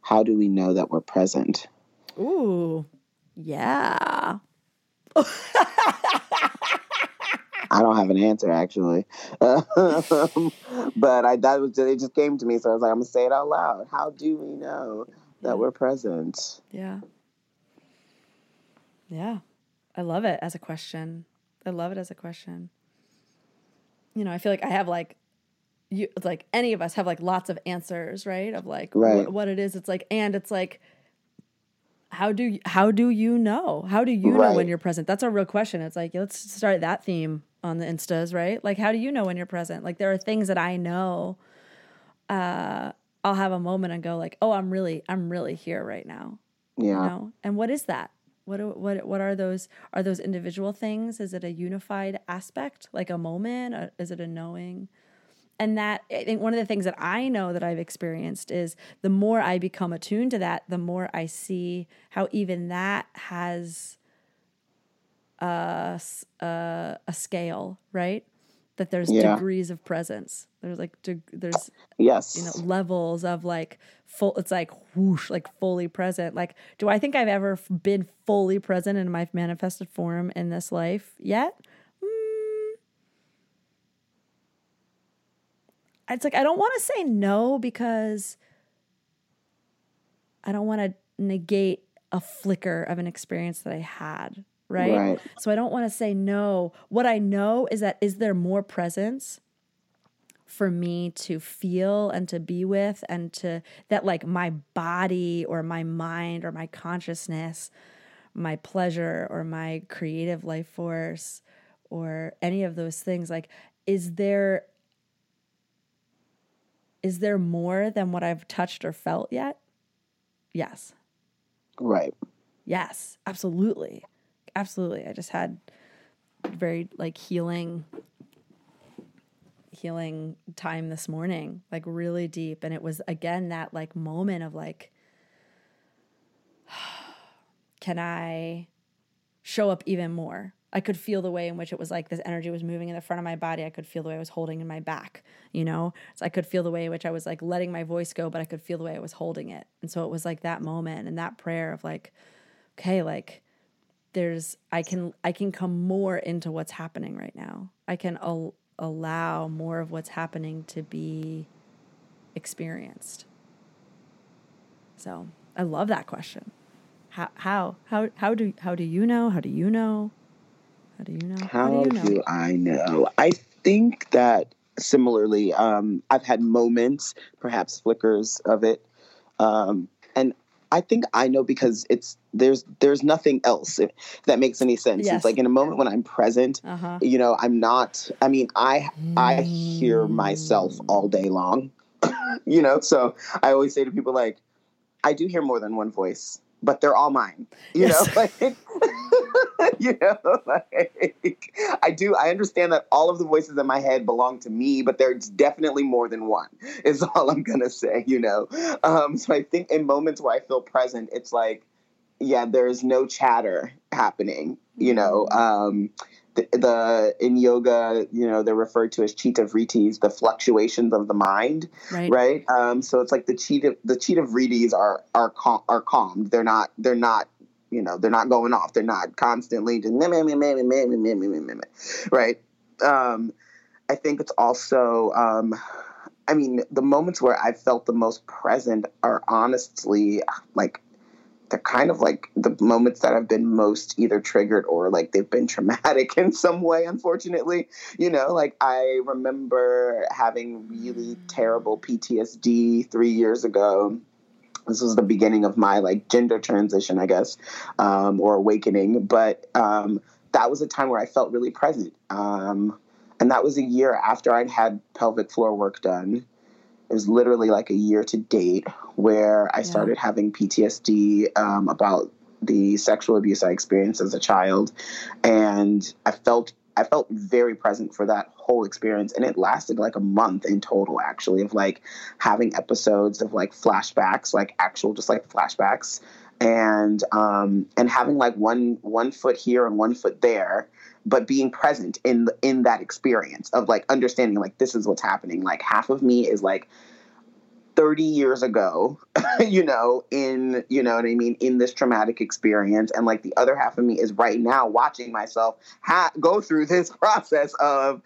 how do we know that we're present? Ooh, yeah. I don't have an answer actually, um, but I that was it. Just came to me, so I was like, I'm gonna say it out loud. How do we know that we're present? Yeah. Yeah. I love it as a question. I love it as a question. You know, I feel like I have like you like any of us have like lots of answers, right? Of like Right. what, what it is. It's like and it's like how do you, how do you know? How do you know when you're present? That's a real question. It's like let's start that theme on the instas, right? Like how do you know when you're present? Like there are things that I know uh I'll have a moment and go like, "Oh, I'm really I'm really here right now." Yeah. you know and what is that what what what are those are those individual things is it a unified aspect like a moment Uh, is it a knowing and that i think one of the things that i know that i've experienced is the more i become attuned to that the more i see how even that has a, a, a scale right that there's Yeah. degrees of presence there's like deg- there's Yes. you know levels of like full it's like whoosh like fully present like do i think i've ever been fully present in my manifested form in this life yet Mm. it's like i don't want to say no because i don't want to negate a flicker of an experience that i had right, Right. so i don't want to say no. What i know is that is there more presence for me to feel and to be with and to that like my body or my mind or my consciousness my pleasure or my creative life force or any of those things like is there is there more than what i've touched or felt yet? Yes. Right. yes. Absolutely absolutely. I just had very like healing healing time this morning like really deep. And it was again that like moment of like can i show up even more? I could feel the way in which it was like this energy was moving in the front of my body. I could feel the way i was holding in my back you know? So i could feel the way in which i was like letting my voice go but i could feel the way i was holding it. And so it was like that moment and that prayer of like okay like there's i can i can come more into what's happening right now. I can al- allow more of what's happening to be experienced. So i love that question. How how how, how do how do you know? How do you know? How do you know? How do you know? Do I know? I think that similarly, um, I've had moments, perhaps flickers of it, um, and I think I know because it's there's there's nothing else if that makes any sense. Yes. It's like in a moment when I'm present, Uh-huh. you know, I'm not. I mean, I I hear myself all day long, you know. So I always say to people like, I do hear more than one voice, but they're all mine. You Yes. know, like, you know, like I do. I understand that all of the voices in my head belong to me, but there's definitely more than one. Is all I'm gonna say. You know. Um, so I think in moments where I feel present, it's like, yeah, there's no chatter happening. You know. Um, the, the, in yoga, you know, they're referred to as chitta the fluctuations of the mind, right? right? Um, so it's like the chitta, the are are cal- are calmed. They're not they're not you know they're not going off. They're not constantly just right. Um, I think it's also um, I mean the moments where I felt the most present are honestly like they're kind of like the moments that have been most either triggered or like they've been traumatic in some way unfortunately. You know like i remember having really terrible ptsd three years ago. This was the beginning of my like gender transition i guess um, or awakening. But um, that was a time where i felt really present um, and that was a year after i'd had pelvic floor work done it was literally like a year to date where I Yeah. started having PTSD um, about the sexual abuse I experienced as a child, and I felt I felt very present for that whole experience, and it lasted like a month in total, actually, of like having episodes of like flashbacks, like actual just like flashbacks, and um, and having like one one foot here and one foot there, but being present in in that experience of like understanding like this is what's happening. Like half of me is like 30 years ago, you know, in, you know what I mean, in this traumatic experience. And like the other half of me is right now watching myself ha- go through this process of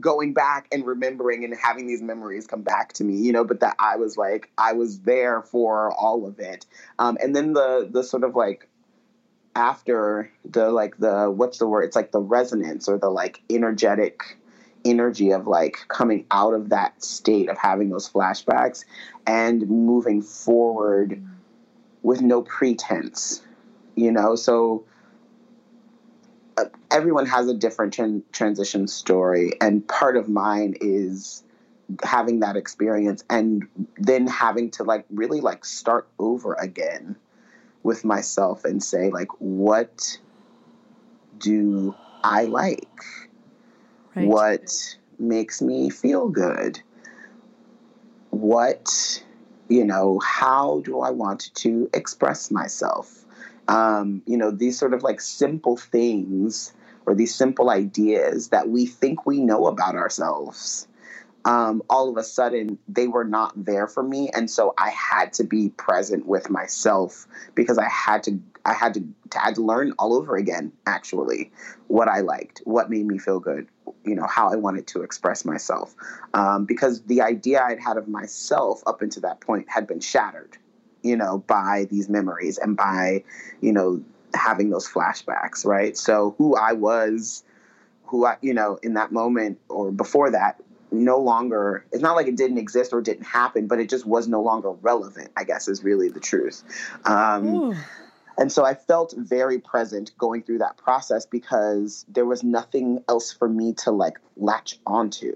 going back and remembering and having these memories come back to me, you know, but that I was like, I was there for all of it. Um, and then the, the sort of like, after the like the what's the word? It's like the resonance or the like energetic energy of like coming out of that state of having those flashbacks and moving forward with no pretense you know? So uh, everyone has a different tran- transition story and part of mine is having that experience and then having to like really like start over again with myself and say like what do i like? Right. what makes me feel good? What you know how do i want to express myself? Um, you know these sort of like simple things or these simple ideas that we think we know about ourselves um, all of a sudden they were not there for me. And so i had to be present with myself because i had to i had to, I had to learn all over again actually what i liked what made me feel good you know how i wanted to express myself. Um, because the idea i'd had of myself up until that point had been shattered you know by these memories and by you know having those flashbacks right? So who i was who i you know in that moment or before that no longer it's not like it didn't exist or didn't happen but it just was no longer relevant i guess is really the truth. Um, and so I felt very present going through that process because there was nothing else for me to like latch onto,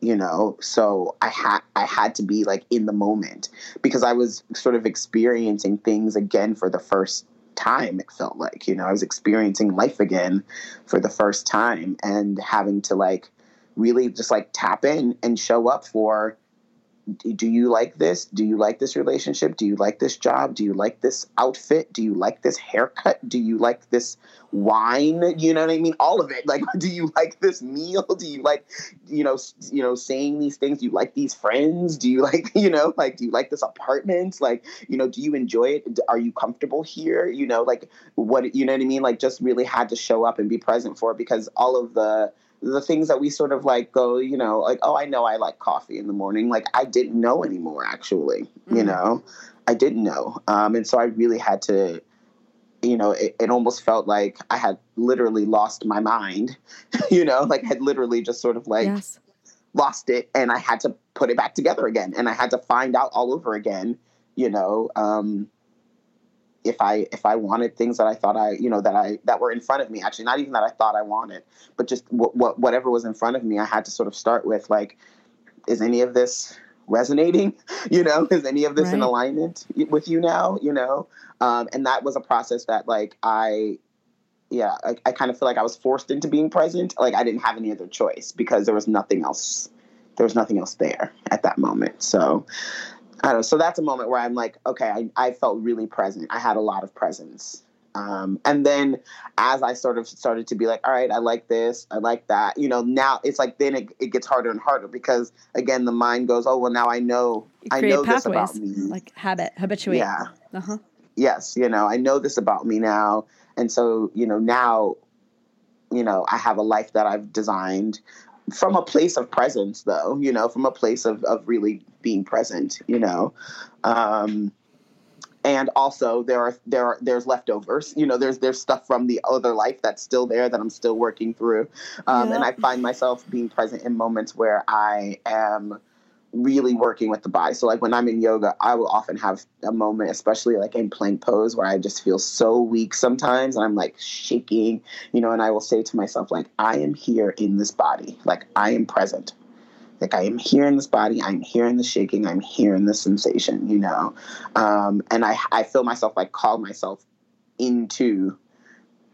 you know. So I had I had to be like in the moment because I was sort of experiencing things again for the first time it felt like, you know, I was experiencing life again for the first time and having to like really just like tap in and show up for do you like this? Do you like this relationship? Do you like this job? Do you like this outfit? Do you like this haircut? Do you like this wine? You know what I mean? All of it. Like, do you like this meal? Do you like, you know, you know, saying these things? Do you like these friends? Do you like, you know, like, do you like this apartment? Like, you know, do you enjoy it? Are you comfortable here? You know, like, what, you know what I mean? Like, just really had to show up and be present for it because all of the the things that we sort of like go, you know, like, oh, I know I like coffee in the morning. Like, I didn't know anymore, actually, you Mm. know, I didn't know. Um, and so I really had to, you know, it, it almost felt like I had literally lost my mind, you know, like, I had literally just sort of like yes. lost it and I had to put it back together again and I had to find out all over again, you know, um, if I if I wanted things that I thought I you know that I that were in front of me actually not even that I thought I wanted but just what, what whatever was in front of me I had to sort of start with like is any of this resonating? You know is any of this in alignment with you now? You know? Um, and that was a process that like I yeah I, I kind of feel like I was forced into being present. Like I didn't have any other choice because there was nothing else there was nothing else there at that moment. So I don't know. So that's a moment where I'm like, okay, I, I felt really present. I had a lot of presence. Um, and then as I sort of started to be like, all right, I like this, I like that, you know, now it's like then it, it gets harder and harder because again, the mind goes, oh, well, now I know, I know this about me. like habit, habituate. yeah. Uh-huh. Yes. You know, I know this about me now. And so, you know, now, you know, I have a life that I've designed from a place of presence though, you know, from a place of, of really being present, you know. Um, and also there are there are there's leftovers you know there's there's stuff from the other life that's still there that i'm still working through um, and i find myself being present in moments where i am really working with the body. So like when i'm in yoga i will often have a moment especially like in plank pose where i just feel so weak sometimes and i'm like shaking you know and i will say to myself like i am here in this body. Like i am present. Like I am here in this body, I'm here in the shaking, I'm here in the sensation, you know. Um, and I I feel myself like call myself into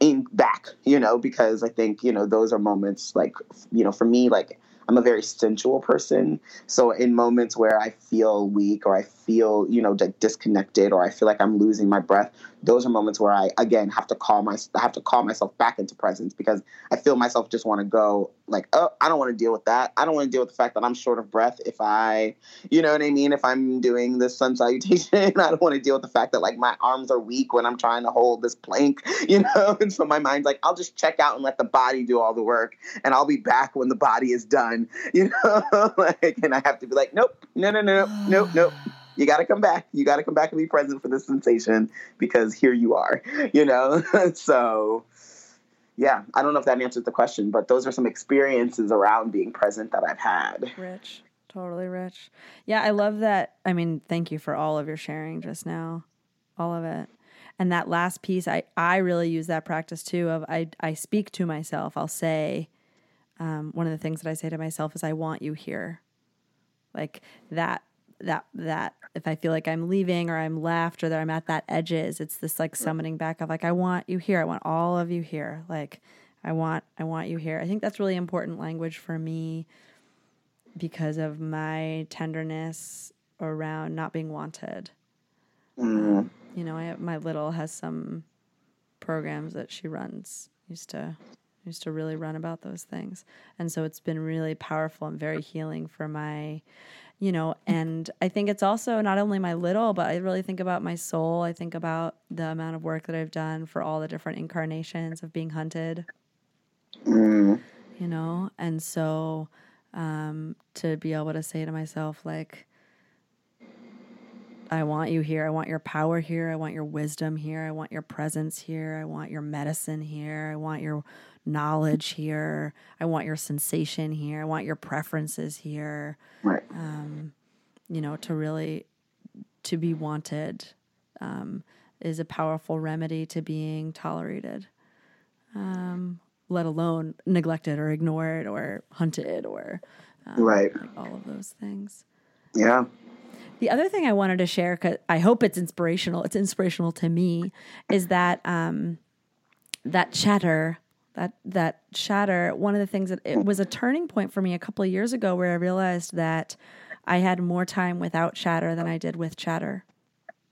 in back, you know, because I think, you know, those are moments like you know, for me, like I'm a very sensual person. So in moments where I feel weak or I feel, you know, disconnected or I feel like I'm losing my breath, those are moments where I again have to call my have to call myself back into presence because I feel myself just want to go like, oh, I don't want to deal with that. I don't want to deal with the fact that I'm short of breath if I, you know what I mean, if I'm doing this sun salutation. I don't want to deal with the fact that like my arms are weak when I'm trying to hold this plank, you know. And so my mind's like, I'll just check out and let the body do all the work, and I'll be back when the body is done, you know. like, and I have to be like, nope, no, no, no, nope, nope. You got to come back. You got to come back and be present for this sensation because here you are, you know. so yeah, I don't know if that answers the question, but those are some experiences around being present that I've had. Rich. Totally rich. Yeah, I love that. I mean, thank you for all of your sharing just now. All of it. And that last piece, I, I really use that practice too of I, I speak to myself. I'll say, um, one of the things that I say to myself is I want you here. Like that that that if I feel like I'm leaving or I'm left or that I'm at that edges, it's this like summoning back of like I want you here. I want all of you here. Like I want I want you here. I think that's really important language for me because of my tenderness around not being wanted. Mm, You know, I my little has some programs that she runs. Used to used to really run about those things, and so it's been really powerful and very healing for my, you know. And I think it's also not only my little, but I really think about my soul. I think about the amount of work that I've done for all the different incarnations of being hunted. Mm, you know? And so um to be able to say to myself like i want you here. I want your power here. I want your wisdom here. I want your presence here. I want your medicine here. I want your knowledge here i want your sensation here i want your preferences here right. Um, you know to really to be wanted um, is a powerful remedy to being tolerated um, let alone neglected or ignored or hunted or right. like all of those things Yeah. the other thing I wanted to share, because I hope it's inspirational, it's inspirational to me, is that um, that chatter, that that chatter. One of the things that it was a turning point for me a couple of years ago, where I realized that I had more time without chatter than I did with chatter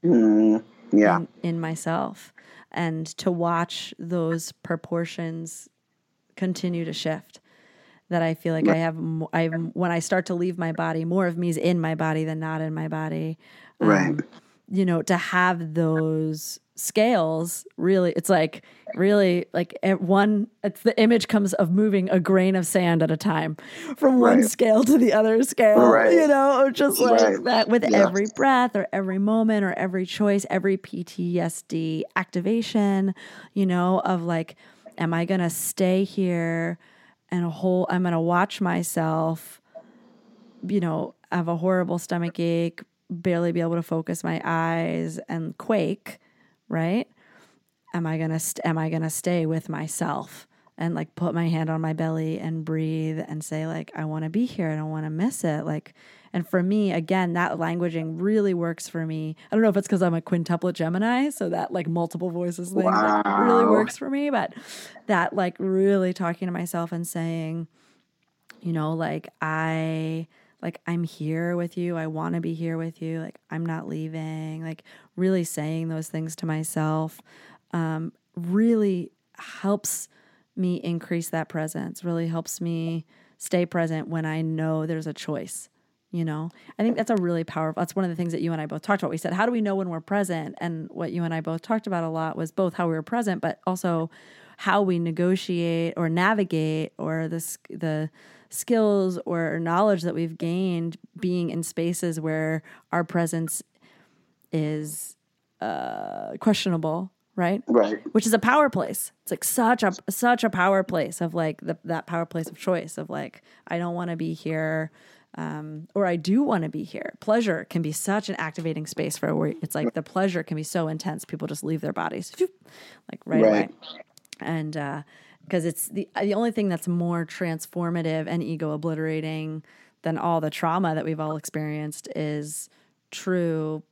Mm, yeah. in, in myself, and to watch those proportions continue to shift. That I feel like I have, I when I start to leave my body, more of me is in my body than not in my body. Um, Right. You know, to have those scales really, it's like really like at one. It's the image comes of moving a grain of sand at a time from one scale to the other scale. Right. You know, just like Right. that with Yeah. every breath or every moment or every choice, every PTSD activation, you know, of like, am I going to stay here and a whole, I'm going to watch myself you know, have a horrible stomach ache, barely be able to focus my eyes and quake, right? Am I to st- am I to stay with myself and like put my hand on my belly and breathe and say like I want to be here, I don't want to miss it. Like and for me, again, that languaging really works for me. I don't know if it's because I'm a quintuplet Gemini, so that like multiple voices thing like, really works for me. But that like really talking to myself and saying, you know, like I like I'm here with you. I want to be here with you. Like I'm not leaving. Like really saying those things to myself um, really helps me increase that presence. Really helps me stay present when I know there's a choice. You know, I think that's a really powerful. That's one of the things that you and I both talked about. We said, how do we know when we're present? And what you and I both talked about a lot was both how we were present, but also how we negotiate or navigate or this the skills or knowledge that we've gained being in spaces where our presence is uh, questionable, right? Right. Which is a power place. It's like such a such a power place of like the, that power place of choice of like I don't want to be here. Um, or I do want to be here. Pleasure can be such an activating space for where it's like the pleasure can be so intense, people just leave their bodies, like right, away Right. and because it's the uh, the only thing that's more transformative and ego obliterating than all the trauma that we've all experienced is true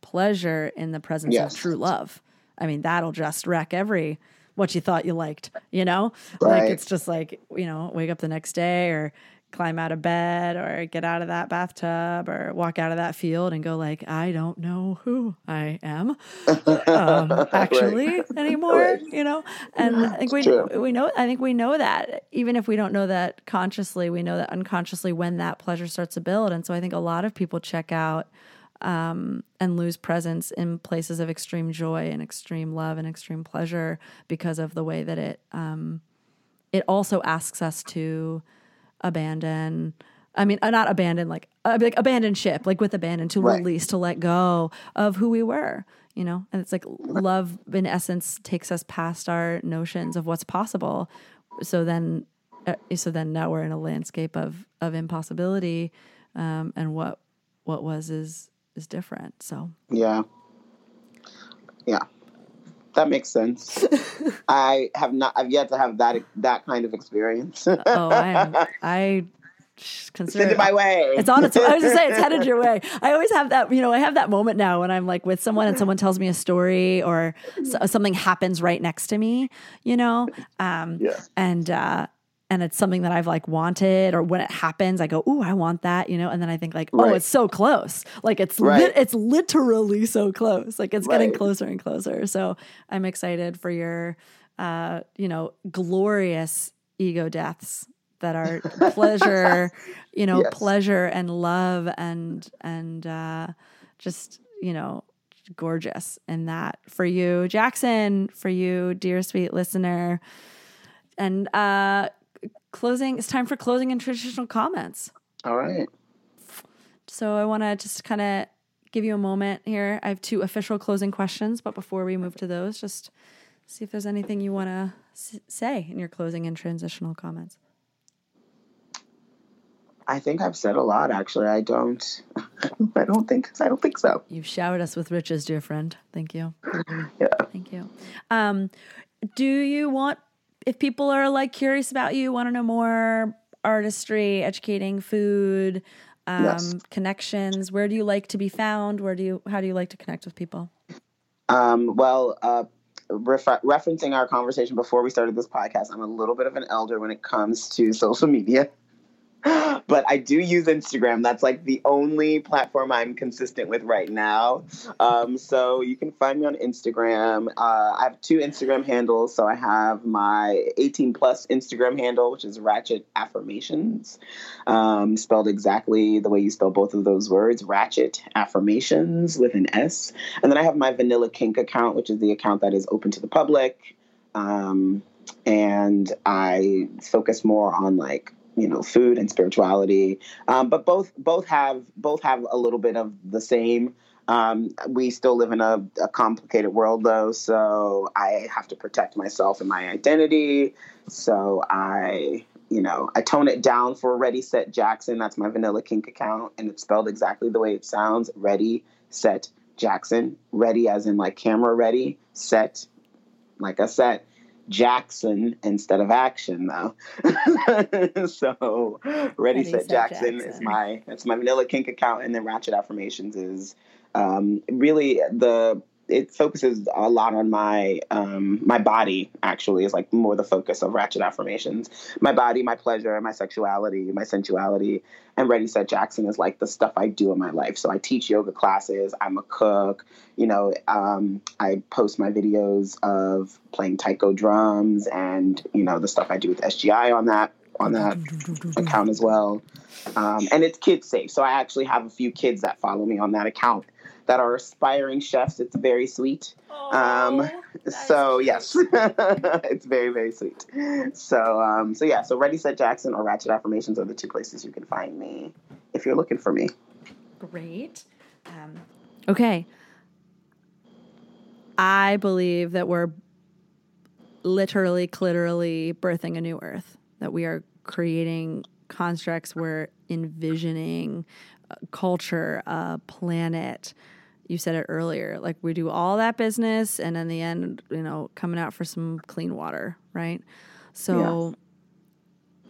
pleasure in the presence Yes. of true love. I mean, that'll just wreck every what you thought you liked, you know? Like it's just like, you know, wake up the next day or climb out of bed or get out of that bathtub or walk out of that field and go like, I don't know who I am um, actually anymore, Right. you know? And I think we, we know, I think we know that even if we don't know that consciously, we know that unconsciously when that pleasure starts to build. And so I think a lot of people check out um, and lose presence in places of extreme joy and extreme love and extreme pleasure because of the way that it, um, it also asks us to abandon I mean, uh, not abandon, like, uh, like abandon ship, like with abandon, to Right. release, to let go of who we were, you know? And it's like love, in essence, takes us past our notions of what's possible. So then, uh, so then now we're in a landscape of of impossibility, um, and what what was is is different. So Yeah. Yeah. That makes sense. I have not I've yet to have that that kind of experience. oh, I I consider Send it my way. It's on its. I was gonna say it's headed your way. I always have that. You know, I have that moment now when I'm like with someone and someone tells me a story or something happens right next to me. You know, um, Yeah. and uh, and it's something that I've like wanted, or when it happens, I go, "Ooh, I want that," you know, and then I think like, "Oh, Right. it's so close! Like it's Right. lit it's literally so close! Like it's getting closer and closer." So I'm excited for your, uh, you know, glorious ego deaths that are pleasure, you know, Yes. pleasure and love and and uh, just you know gorgeous in that for you, Jackson, for you, dear sweet listener. And uh, closing, it's time for closing and traditional comments. All right. So I want to just kind of give you a moment here. I have two official closing questions, but before we move to those, just see if there's anything you want to s- say in your closing and transitional comments. I think I've said a lot actually. I don't I don't think I don't think so. You've showered us with riches, dear friend. Thank you. Yeah. Thank you. Um, do you want, if people are like curious about you, want to know more artistry, educating, food, um, Yes. connections, where do you like to be found? Where do you, how do you like to connect with people? Um, well, uh, refer- referencing our conversation before we started this podcast, I'm a little bit of an elder when it comes to social media. But I do use Instagram. That's like the only platform I'm consistent with right now. Um, so you can find me on Instagram. Uh, I have two Instagram handles. So I have my 18 plus Instagram handle, which is Ratchet Affirmations, um, spelled exactly the way you spell both of those words Ratchet Affirmations with an S. And then I have my Vanilla Kink account, which is the account that is open to the public. Um, and I focus more on like you know food and spirituality. Um, but both both have both have a little bit of the same. Um, we still live in a, a complicated world though, so I have to protect myself and my identity. So I you know, I tone it down for Ready Set Jackson. That's my Vanilla Kink account, and it's spelled exactly the way it sounds. Ready Set Jackson. Ready as in like camera ready. Set like a set. Jackson instead of action though. so Ready, Ready, Set, Set, Jackson, is my that's my vanilla kink account and then Ratchet Affirmations is um, really the it focuses a lot on my um, my body actually is like more the focus of ratchet affirmations. My body my pleasure my sexuality my sensuality. And ready set jackson is like the stuff i do in my life. So i teach yoga classes i'm a cook you know um, i post my videos of playing taiko drums and you know the stuff i do with sgi on that on that account as well. Um, and it's kids safe. So i actually have a few kids that follow me on that account that are aspiring chefs it's very sweet Oh, um, so yes, it's very very sweet. So um, so yeah, so Ready Set Jackson or Ratchet Affirmations are the two places you can find me if you're looking for me. Great. Um, okay. I believe that we're literally, literally birthing a new earth, that we are creating constructs, we're envisioning culture, a planet. You said it earlier, like we do all that business and in the end, you know, coming out for some clean water, right? So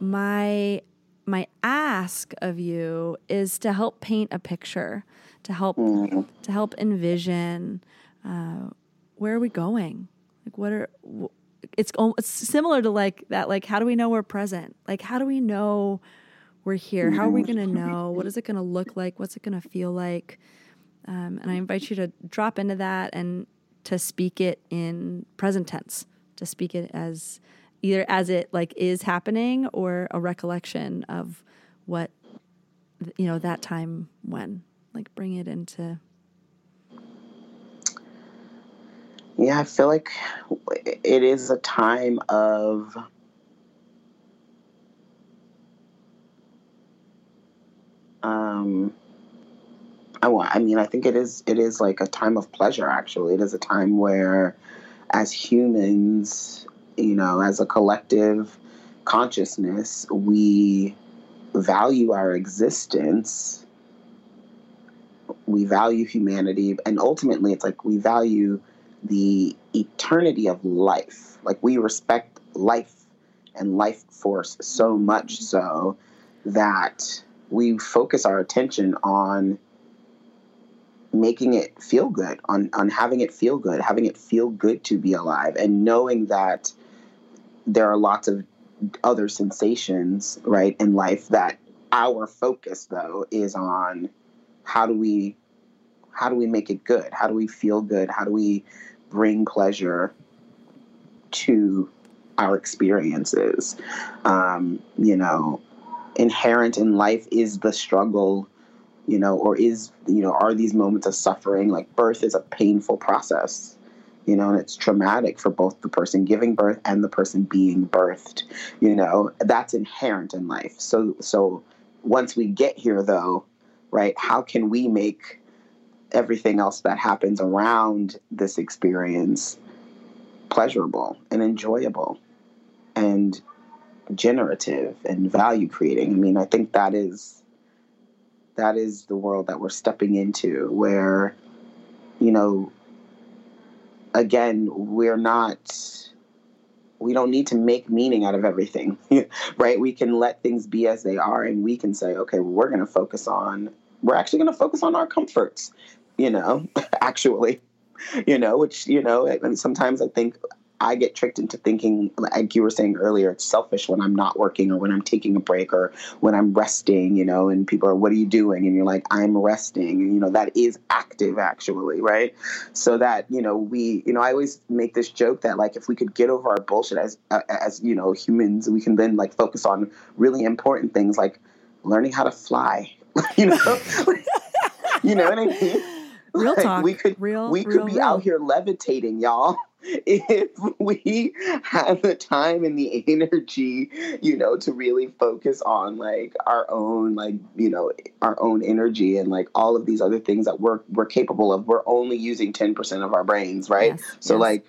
my my ask of you is to help paint a picture, to help to help envision uh, where are we going? Like what are it's it's similar to like that like how do we know we're present? Like how do we know we're here? How are we going to know? What is it going to look like? What's it going to feel like? Um, and I invite you to drop into that and to speak it in present tense, to speak it as either as it like is happening or a recollection of what you know that time when. Like bring it into Yeah, I feel like it is a time of um I want I mean I think it is it is like a time of pleasure actually. It is a time where as humans, you know, as a collective consciousness, we value our existence. We value humanity and ultimately it's like we value the eternity of life. Like we respect life and life force so much so that we focus our attention on making it feel good, on, on having it feel good, having it feel good to be alive, and knowing that there are lots of other sensations, right, in life that our focus though is on how do we how do we make it good? How do we feel good? How do we bring pleasure to our experiences? Um, you know, inherent in life is the struggle, you know, or is, you know, are these moments of suffering? Like birth is a painful process, you know, and it's traumatic for both the person giving birth and the person being birthed, you know, that's inherent in life. So, so once we get here though, right, how can we make everything else that happens around this experience pleasurable and enjoyable and generative and value creating. I mean, I think that is that is the world that we're stepping into where you know again, we're not we don't need to make meaning out of everything, right? We can let things be as they are and we can say, okay, well, we're going to focus on we're actually going to focus on our comforts, you know, actually, you know, which, you know, I sometimes I think I get tricked into thinking, like you were saying earlier, it's selfish when I'm not working or when I'm taking a break or when I'm resting, you know, and people are, what are you doing? And you're like, I'm resting. And, you know, that is active actually, right? So that, you know, we, you know, I always make this joke that like if we could get over our bullshit as, uh, as, you know, humans, we can then like focus on really important things like learning how to fly, you know? you know what I mean? Real Like, talk. we could real, we real, could be real. out here levitating, y'all. If we have the time and the energy, you know, to really focus on like our own, like you know, our own energy and like all of these other things that we're we're capable of, we're only using ten percent of our brains, right? Yes, So yes. like,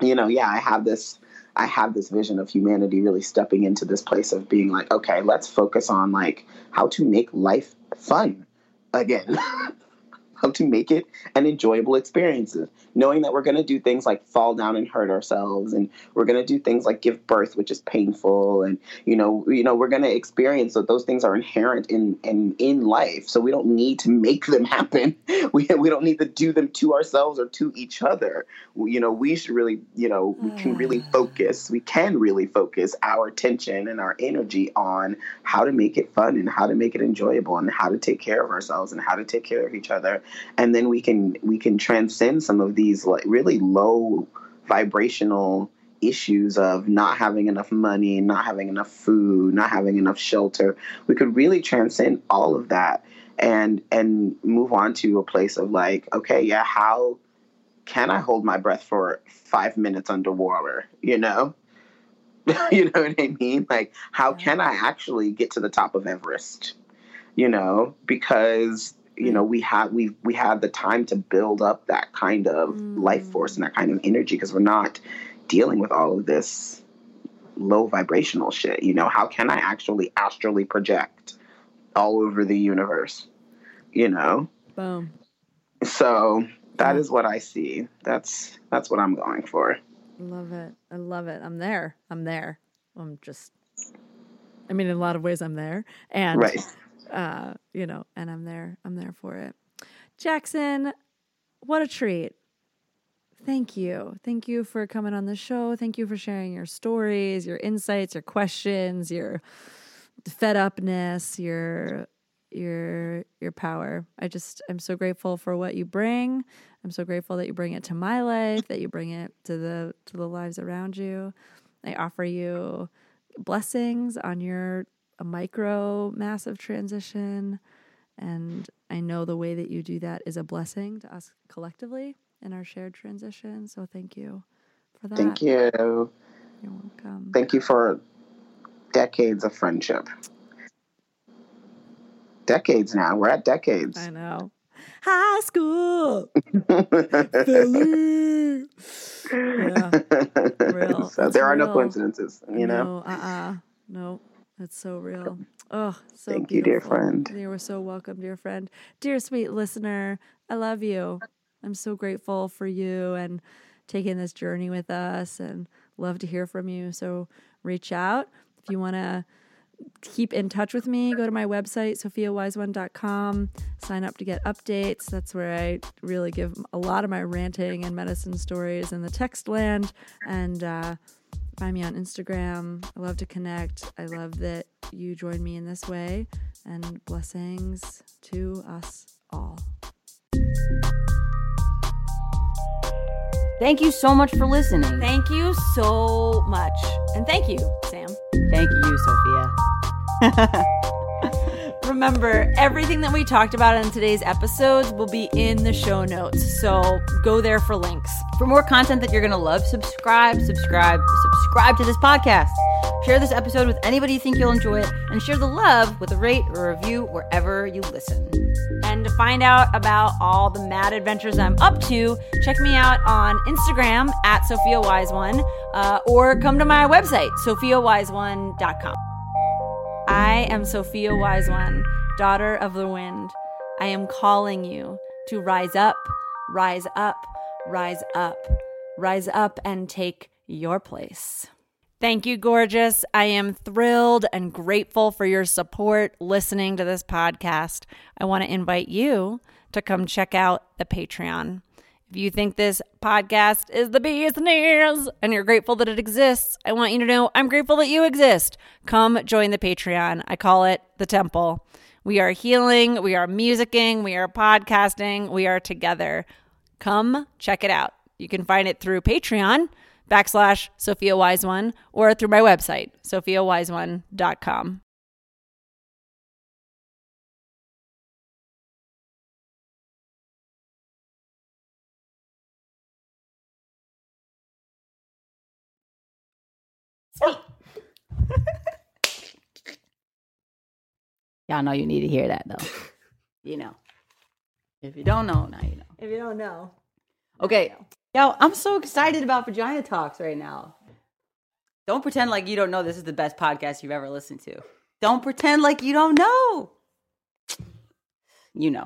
you know, yeah, I have this I have this vision of humanity really stepping into this place of being like, okay, let's focus on like how to make life fun again. how to make it an enjoyable experience knowing that we're going to do things like fall down and hurt ourselves and we're going to do things like give birth which is painful and you know you know we're going to experience that those things are inherent in in in life. So we don't need to make them happen. We, we don't need to do them to ourselves or to each other. You know we should really you know we can really Ah. focus we can really focus our attention and our energy on how to make it fun and how to make it enjoyable and how to take care of ourselves and how to take care of each other and then we can we can transcend some of these like really low vibrational issues of not having enough money not having enough food not having enough shelter. We could really transcend all of that and and move on to a place of like okay yeah how can i hold my breath for five minutes underwater you know? You know what i mean? Like how can i actually get to the top of everest you know? Because you know we have we we have the time to build up that kind of life force and that kind of energy because we're not dealing with all of this low vibrational shit you know how can i actually astrally project all over the universe you know Boom. so that is what i see that's that's what i'm going for Love it. I love it. I'm there. I'm there. I'm just I mean in a lot of ways I'm there. And right uh, you know, and I'm there. I'm there for it. Jackson, what a treat. Thank you. Thank you for coming on the show. Thank you for sharing your stories, your insights, your questions, your fed upness, your your your power. I just I'm so grateful for what you bring. I'm so grateful that you bring it to my life, that you bring it to the to the lives around you. I offer you blessings on your a micro massive transition and I know the way that you do that is a blessing to us collectively in our shared transition. So thank you for that. thank you You're welcome. thank you for decades of friendship decades now we're at decades I know. High school. Philly. Yeah. Real. so That's there are no coincidences you know No, uh-uh. No, that's so real. Oh, so Thank you, dear friend. You were so welcome, dear friend. Dear sweet listener, I love you. I'm so grateful for you and taking this journey with us and love to hear from you. So reach out if you want to keep in touch with me, go to my website, sophiawiseone.com, sign up to get updates. That's where I really give a lot of my ranting and medicine stories in the text land. And uh, find me on Instagram. I love to connect. I love that you join me in this way. And blessings to us all. Thank you so much for listening. Thank you so much. And thank you, Sam. Thank you, Sophia. Remember, everything that we talked about in today's episodes will be in the show notes. So go there for links. For more content that you're going to love, subscribe, subscribe, subscribe to this podcast. Share this episode with anybody you think you'll enjoy it, and share the love with a rate or review wherever you listen. And to find out about all the mad adventures I'm up to, check me out on Instagram at Sophia Wise One, uh, or come to my website, sophiawiseone.com. I am Sophia Wise One, daughter of the wind. I am calling you to rise up, rise up, rise up, rise up and take your place. Thank you, gorgeous. I am thrilled and grateful for your support listening to this podcast. I want to invite you to come check out the Patreon. If you think this podcast is the business and you're grateful that it exists, I want you to know I'm grateful that you exist. Come join the Patreon. I call it the temple. We are healing, we are musicking, we are podcasting, we are together. Come check it out. You can find it through Patreon backslash Sophia Wise One or through my website, sophiawiseone.com. Y'all know you need to hear that, though. you know. If you don't know, now you know. If you don't know, Okay. Yo, I'm so excited about vagina talks right now. Don't pretend like you don't know this is the best podcast you've ever listened to. Don't pretend like you don't know. You know.